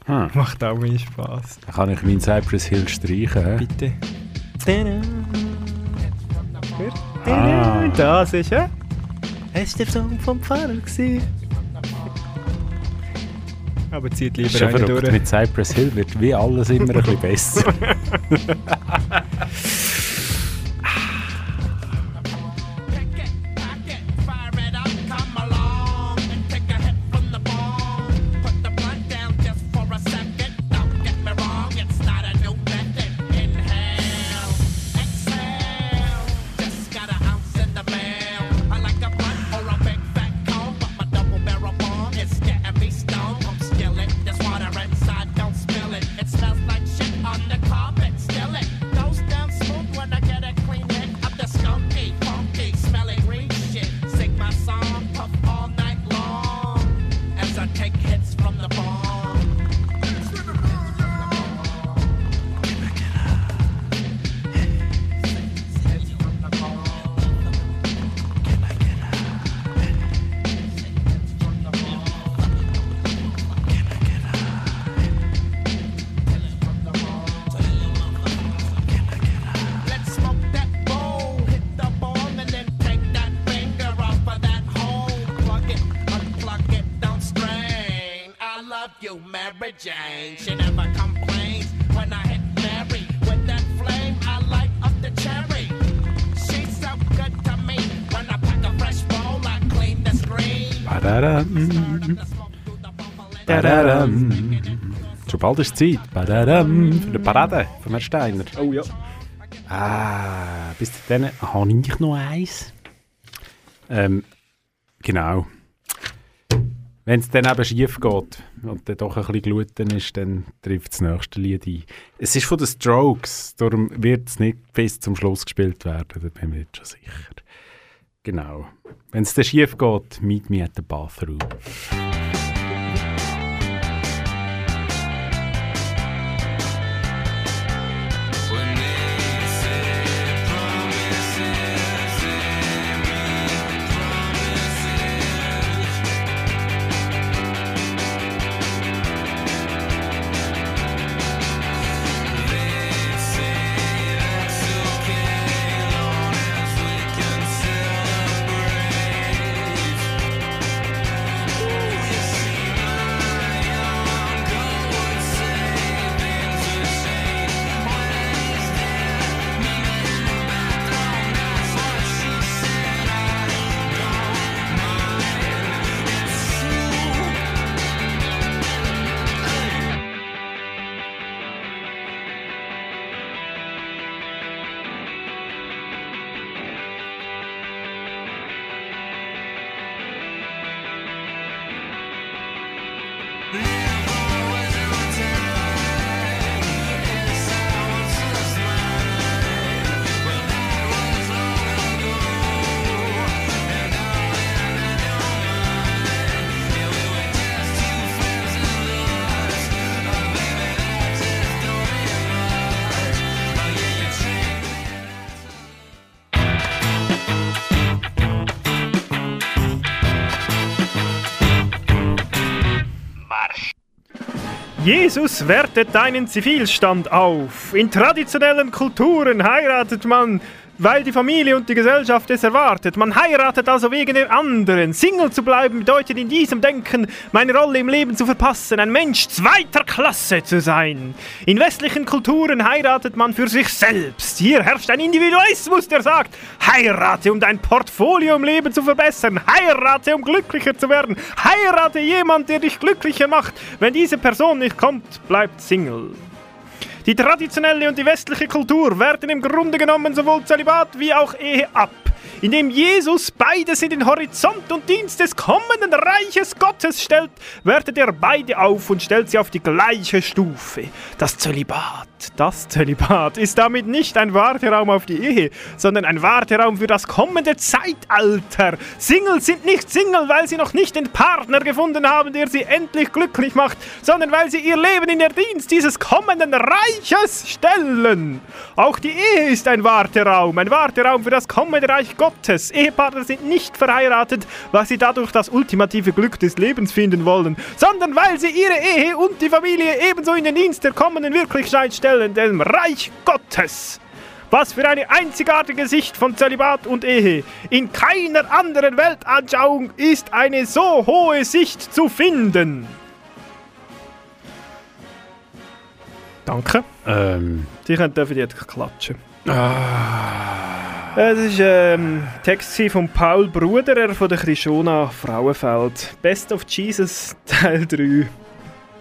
Hm. Macht auch mehr Spaß. Dann kann ich meinen Cypress Hill streichen. Bitte. Ah. Das ist ja. Es ist der Song vom Pfarrer gewesen. Aber zieht lieber schon einen verrückt. durch. Mit Cypress Hill wird wie alles immer ein bisschen besser. Mary Jane. She never complains when I hit Mary with that flame. I light up the cherry. She's so good to me. When I pack a fresh bowl, I clean the screen. Badadam. Badadam. Schon bald ist Zeit. Badadam. Für die Parade von Herrn Steiner. Oh ja. Ah, bis dann habe ich noch eins. Ähm, genau. Wenn es dann eben schief geht und dann doch ein bisschen gluten ist, dann trifft das nächste Lied ein. Es ist von den Strokes, darum wird es nicht bis zum Schluss gespielt werden, da bin ich jetzt schon sicher. Genau. Wenn es dann schief geht, meet me at the bathroom. Yeah. Jesus wertet deinen Zivilstand auf. In traditionellen Kulturen heiratet man, weil die Familie und die Gesellschaft es erwartet. Man heiratet also wegen dem anderen. Single zu bleiben bedeutet in diesem Denken, meine Rolle im Leben zu verpassen, ein Mensch zweiter Klasse zu sein. In westlichen Kulturen heiratet man für sich selbst. Hier herrscht ein Individualismus, der sagt, heirate, um dein Portfolio im Leben zu verbessern. Heirate, um glücklicher zu werden. Heirate jemand, der dich glücklicher macht. Wenn diese Person nicht kommt, bleibt Single. Die traditionelle und die westliche Kultur werten im Grunde genommen sowohl Zölibat wie auch Ehe ab. indem Jesus beides in den Horizont und Dienst des kommenden Reiches Gottes stellt, wertet er beide auf und stellt sie auf die gleiche Stufe. Das Zölibat, das Zölibat ist damit nicht ein Warteraum auf die Ehe, sondern ein Warteraum für das kommende Zeitalter. Singles sind nicht Single, weil sie noch nicht den Partner gefunden haben, der sie endlich glücklich macht, sondern weil sie ihr Leben in der Dienst dieses kommenden Reiches stellen. Auch die Ehe ist ein Warteraum, ein Warteraum für das kommende Reich Gottes. Ehepartner sind nicht verheiratet, weil sie dadurch das ultimative Glück des Lebens finden wollen, sondern weil sie ihre Ehe und die Familie ebenso in den Dienst der kommenden Wirklichkeit stellen, dem Reich Gottes. Was für eine einzigartige Sicht von Zölibat und Ehe. In keiner anderen Weltanschauung ist eine so hohe Sicht zu finden. Danke. Ähm. Die können dürfen jetzt klatschen. Ah. Das war ähm, Text von Paul Bruderer von der Krishona Frauenfeld. Best of Jesus Teil 3.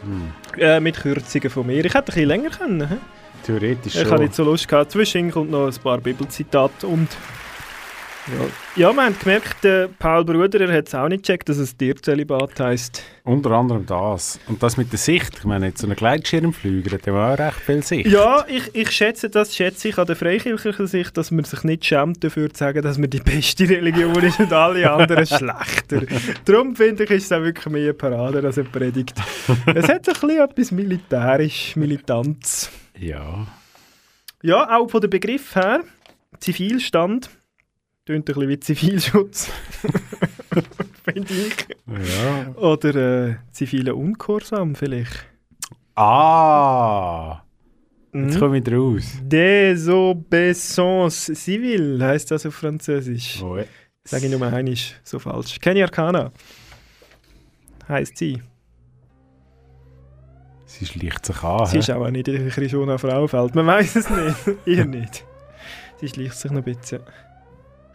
Hm. Äh, mit Kürzungen von mir. Ich hätte ein bisschen länger können. Theoretisch Ich schon. habe nicht so Lust gehabt. Zwischen kommt noch ein paar Bibelzitate und ja, ja wir haben gemerkt, der Paul Bruderer hat es auch nicht gecheckt, dass es Tierzölibat heisst. Unter anderem das. Und das mit der Sicht. Ich meine, jetzt so ein Gleitschirmflüger hat ja auch recht viel Sicht. Ja, ich, ich schätze das, schätze ich an der freikirchlichen Sicht, dass man sich nicht schämt dafür zu sagen, dass man die beste Religion ist und alle anderen schlechter. Darum finde ich, ist es auch wirklich mehr eine Parade als eine Predigt. Es hat ein bisschen etwas militärisch, Militanz. Ja. Ja, auch von dem Begriff her, Zivilstand, klingt ein bisschen wie Zivilschutz, finde ich. Ja. Oder äh, zivile Ungehorsam vielleicht. Ah! Jetzt Mhm. komme ich raus. Désobéissance civile heißt das auf Französisch. Ouais. Sage ich nur einmal so falsch. Kenny Arcana heißt sie. Sie schleicht sich an. Sie ist auch nicht in der Krishona Frauenfeld. Man weiß es nicht. Ihr nicht. Sie schleicht sich noch ein bisschen.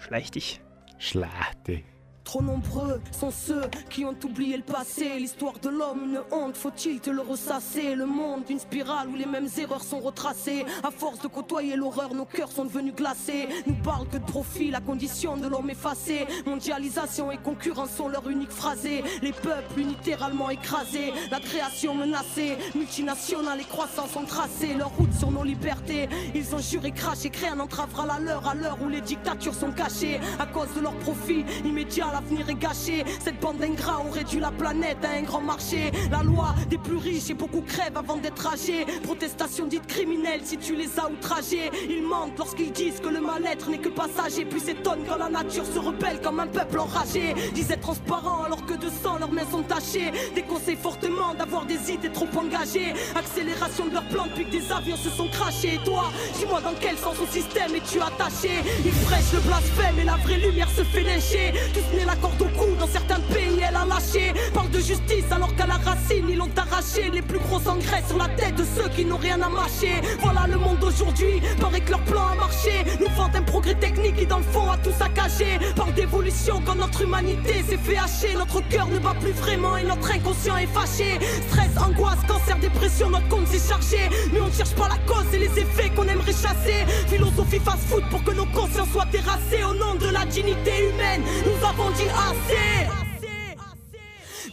Schlechtig. Schlechte. Trop nombreux sont ceux qui ont oublié le passé. L'histoire de l'homme, une honte, faut-il te le ressasser? Le monde, une spirale où les mêmes erreurs sont retracées. À force de côtoyer l'horreur, nos cœurs sont devenus glacés. Nous parle que de profit, la condition de l'homme effacée. Mondialisation et concurrence sont leur unique phrasé. Les peuples unilatéralement écrasés, la création menacée. Multinationales et croissance sont tracées leur route sur nos libertés. Ils ont juré, craché, créé un entravera la leur à l'heure où les dictatures sont cachées. À cause de leur profit immédiat, l'avenir est gâché. Cette bande d'ingrats ont réduit la planète à un grand marché. La loi des plus riches et beaucoup crèvent avant d'être âgés. Protestation dite criminelle si tu les as outragés. Ils mentent lorsqu'ils disent que le mal-être n'est que passager. Puis s'étonnent quand la nature se rebelle comme un peuple enragé. Disaient transparent alors que de sang leurs mains sont tachées. Déconseillent fortement d'avoir des idées trop engagées. Accélération de leur plan depuis que des avions se sont crachés. Et toi, dis-moi dans quel sens au système es-tu attaché? Ils prêchent le blasphème et la vraie lumière se fait lyncher. Tous nés la corde au cou, dans certains pays elle a lâché. Parle de justice alors qu'à la racine ils l'ont arraché. Les plus gros engrais sur la tête de ceux qui n'ont rien à mâcher. Voilà le monde d'aujourd'hui, paraît que leur plan a marché. Nous vantent un progrès technique qui dans le fond a tout saccagé. Parle d'évolution quand notre humanité s'est fait hacher. Notre cœur ne bat plus vraiment et notre inconscient est fâché. Stress, angoisse, cancer, dépression, notre compte s'est chargé. Mais on ne cherche pas la cause et les effets qu'on aimerait chasser. Philosophie fast-food pour que nos consciences soient terrassées. Au nom de la dignité humaine, nous avons dit assez.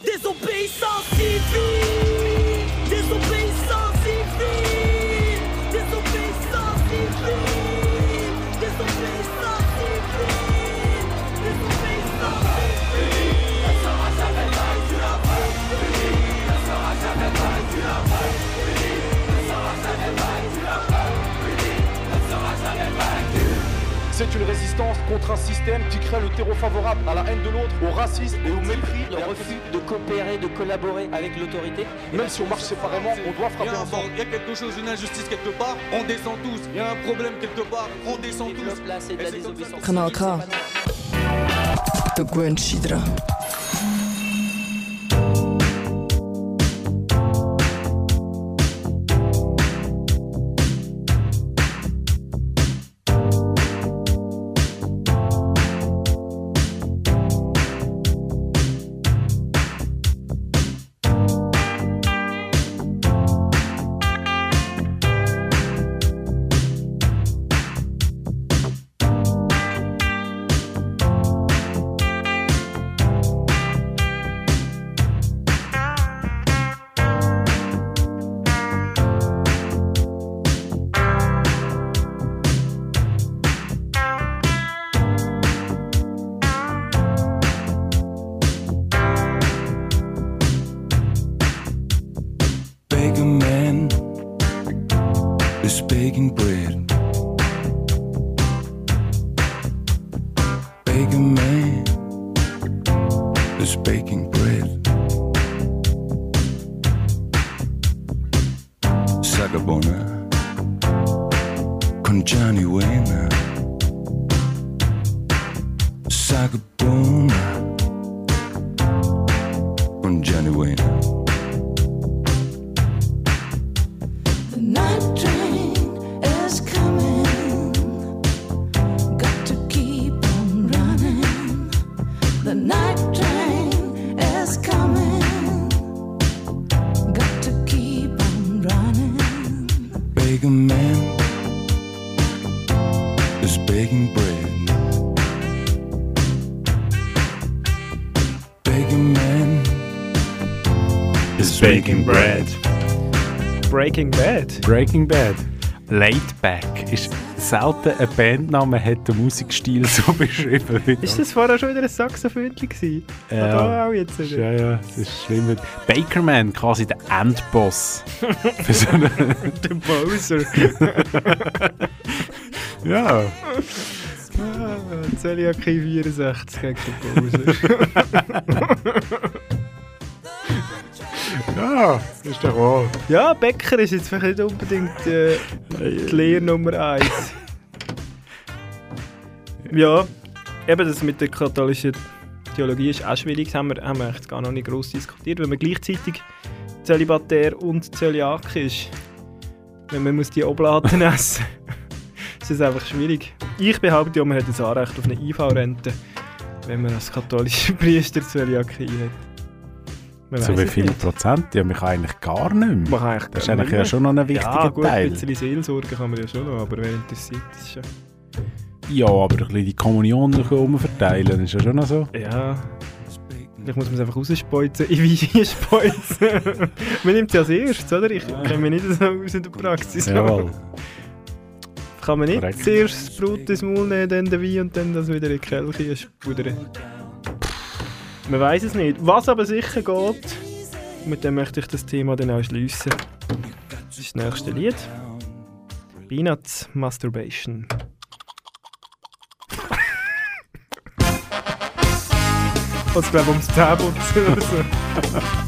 Désobéissance civile, désobéissance C'est une résistance contre un système qui crée le terreau favorable à la haine de l'autre, au racisme et au mépris. Le refus de coopérer, de collaborer avec l'autorité? Même si on marche séparément, on doit frapper ensemble. Il y a quelque chose, une injustice quelque part, on descend tous. Il y a un problème quelque part, on descend tous. Kanal K. Du gewöhnst dich is baking bread. Breaking Bad. Breaking Bad. Laidback ist selten ein Bandname hat den Musikstil so beschrieben. Ist das vorher schon wieder ein Saxophönchen gewesen? Ja, Oder auch jetzt wieder? Ja, ja, es ist schlimm. Bakerman, quasi der Endboss. Für so Der Bowser. ja. Ah, Zeliakie 64 gegen den Bowser. Ja, ist doch wahr. Ja, Bäcker ist jetzt vielleicht nicht unbedingt äh, die Lehre Nummer 1. ja, eben das mit der katholischen Theologie ist auch schwierig. Das haben wir, haben wir gar noch nicht groß diskutiert, wenn man gleichzeitig Zölibatär und Zöliak ist. Wenn man muss die Oblaten essen ist das einfach schwierig. Ich behaupte ja, man hat ein Anrecht auf eine IV-Rente, wenn man als katholischer Priester Zöliakie hat. Man weiss wie viel nicht. Prozent? Ja, mich eigentlich gar nicht mehr. Man kann eigentlich das ist eigentlich ja schon noch ein wichtiger ja, gut, Teil. ein bisschen Seelsorge kann man ja schon noch, aber wer interessiert das schon? Ja, aber ein bisschen die Kommunion umverteilen ist ja schon noch so. Ja. Vielleicht muss man es einfach rausspuizen, in Wein speuzen. man nimmt es ja als erstes, oder? Ich kenne mich nicht so aus in der Praxis. Jawohl. Kann man nicht Korrekt. zuerst das Brot ins Maul nehmen, dann den Wein und dann das wieder in die Kelche spudern? Man weiß es nicht. Was aber sicher geht, mit dem möchte ich das Thema dann auch schliessen. Das ist das nächste Lied. Peanuts Masturbation. Was glaube ums Zähneputzen oder so.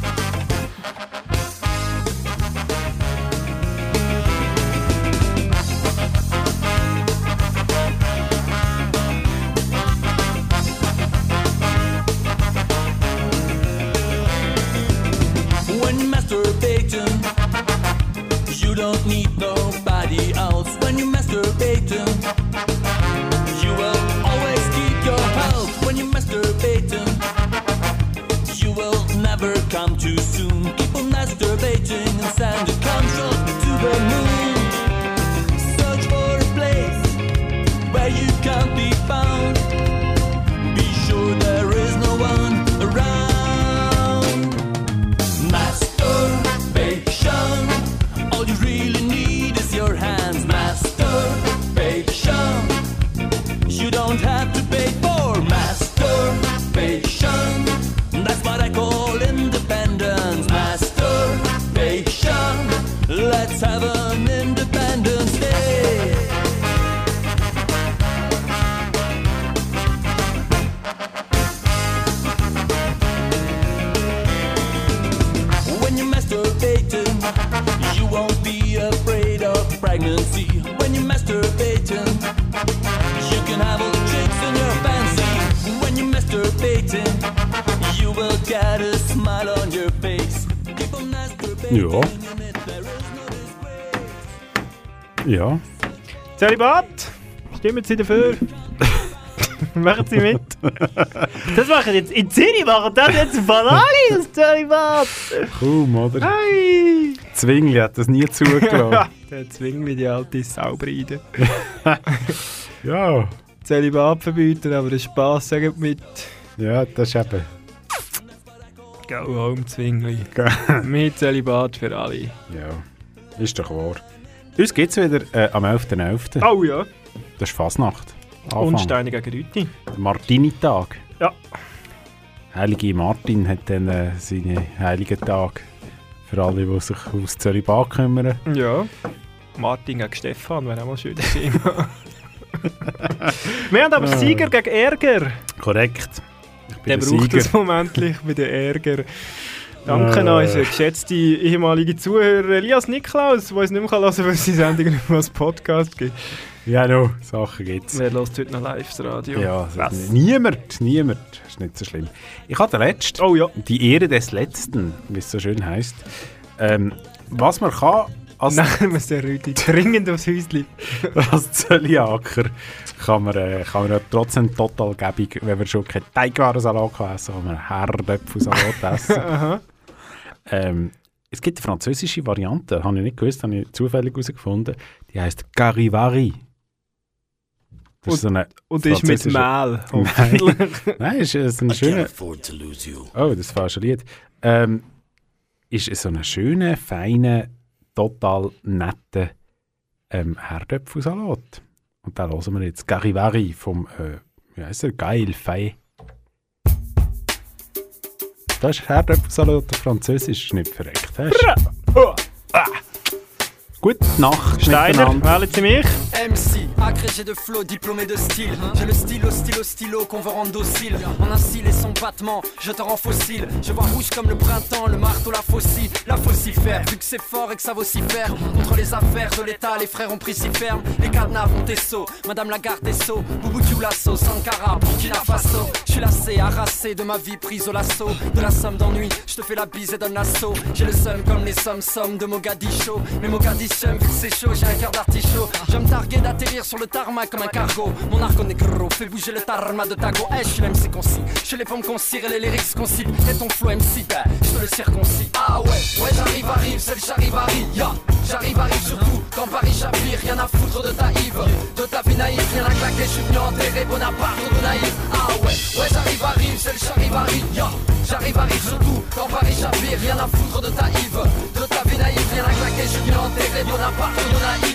Zölibat! Stimmen Sie dafür? machen Sie mit? Das machen jetzt in Zürich, machen das jetzt von alle das Zölibat! Kaum, oder? Hey! Zwingli hat das nie zugelassen. Der Zwingli, die alte Saubride. ja. Zölibat verbieten, aber den Spass sagen Sie mit. Ja, das ist eben. Go home, Zwingli. mit Zölibat für alle. Ja, ist doch wahr. Uns gibt es wieder äh, am 11.11. Oh ja. Das ist Fasnacht. Und Steine gegen Rüti. Martini-Tag. Ja. Heilige Martin hat dann äh, seine heiligen Tage für alle, die sich aus Zölibat kümmern. Ja. Martin gegen Stefan wäre auch mal ein schönes Thema. Wir haben aber Sieger gegen Ärger. Korrekt. Ich bin Der der braucht Sieger. es momentlich bei den Ärger. Danke Äh. an unseren geschätzte ehemalige Zuhörer Elias Niklaus, der uns nicht mehr hören kann, weil es die Sendung nicht mehr als Podcast gibt. Ja, no, Sachen gibt's. Wer hört heute noch live das Radio? Ja, Was? niemand, niemand. Ist nicht so schlimm. Ich habe den letzten. Oh ja. Die Ehre des Letzten, wie es so schön heißt. Ähm, was man kann als, Nein, wir Rüdi dringend aufs Häuschen. als Zöliaker, kann man, äh, kann man ja trotzdem total gäbig, wenn wir schon keinen Teigwarensalat essen, kann man Herdöpfelsalat essen. Ähm, es gibt eine französische Variante, habe ich nicht gewusst, habe ich zufällig herausgefunden. Die heißt Garivari. Das ist so eine und ist mit Mehl, Nein. Nein ist, ist ein schöner... afford to lose you. Oh, das falsche Lied. Ähm, ist so ein schöner, feiner, total netter ähm, Herdöpfelsalat. Und da hören wir jetzt Garivari vom, äh, wie heißt er, Geil Fei. Das ist Herdöpfelsalat auf Französisch, ist nicht verreckt. Das Nacht Steiner, miteinander. wählen Sie mich? MC, agrégé de flow, diplômé de style. J'ai le stylo, stylo, stylo qu'on veut rendre docile. En un style et son battement, je te rends fossile. Je vois rouge comme le printemps, le marteau, la faucille. La faucifère, vu que c'est fort et que ça vaut si faire. Contre les affaires de l'État, les frères ont pris si ferme. Les cadenas vont tes sauts, Madame Lagarde est saut. Boubou Lasso, Sankara, Burkina Faso. Je suis lassé, harassé de ma vie prise au lasso. De la somme d'ennui, je te fais la bise et donne l'assaut. J'ai le seum comme les sommes sommes de Mogadiscio. Mais Mogadiscio, que c'est chaud, j'ai un cœur d'artichaut. Je me targuer d'atterrir sur le tarmac comme un cargo. Mon arco négro fait bouger le tarma de Tago. Eh, je suis l'MC concis. Je les pompes concire et les lyrics concile. Et ton flow MC, bah, je te le circoncis. Ah ouais, ouais, j'arrive, arrive, c'est le charivari. Ya, j'arrive, arrive surtout quand Paris chavire. Rien à foutre de ta Yves, de ta vie naïve. Rien à claquer, je suis venu enterrer Bonaparte de naïf. Ah ouais, ouais, j'arrive, arrive, c'est le charivari. Ya, j'arrive, arrive surtout quand Paris chavire. Rien à foutre de ta Yves, de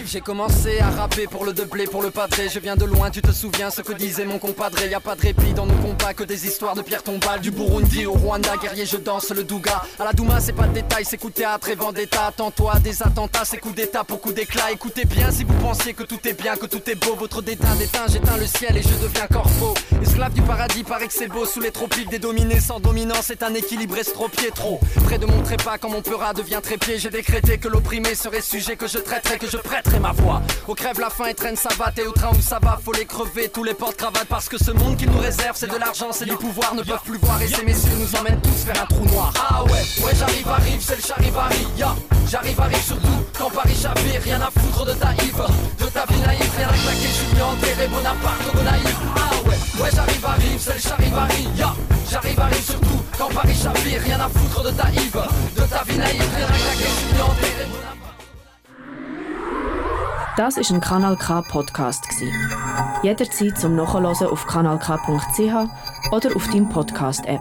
J'ai commencé à rapper pour le deblé, pour le padré. Je viens de loin, tu te souviens ce que disait mon compadré. Y a pas de répit dans nos combats, que des histoires de pierre tombale. Du Burundi au Rwanda, guerrier, je danse le Douga. À la Douma, c'est pas de détail, c'est coup de théâtre et vendetta. Attends-toi des attentats, c'est coup d'état pour coup d'éclat. Écoutez bien si vous pensiez que tout est bien, que tout est beau. Votre déteint d'éteint, j'éteins le ciel et je deviens corbeau. Esclave du paradis, paraît que c'est beau. Sous les tropiques, des dominés sans dominance, c'est un équilibre estropié trop. Près de mon trépas, quand mon peurat devient trépied, décrété que l'opprimé serait sujet que je traiterais, que je prêterais ma voix. Au crève la faim et traîne sa batte et au train où ça va, faut les crever, tous les porte-cravates. Parce que ce monde qui nous réserve, c'est de l'argent, c'est du pouvoir, ne peuvent plus voir. Et ces messieurs nous emmènent tous vers un trou noir. Ah ouais, ouais, j'arrive, arrive, c'est le charivari. Ya, j'arrive, arrive surtout quand Paris chavire, rien à foutre de ta Yves, de ta vie naïve, rien à claquer, je suis venu enterrer Bonaparte naïf. Ah ouais, ouais, j'arrive, arrive, c'est le charivari. Ya, j'arrive, arrive surtout quand Paris chavire, rien à foutre de ta Yves, de ta vie naïve, rien à claquer, je suis Bonaparte. Das ist ein Kanal K Podcast. Jederzeit zum Nachhören auf kanalk.ch oder auf deinem Podcast App.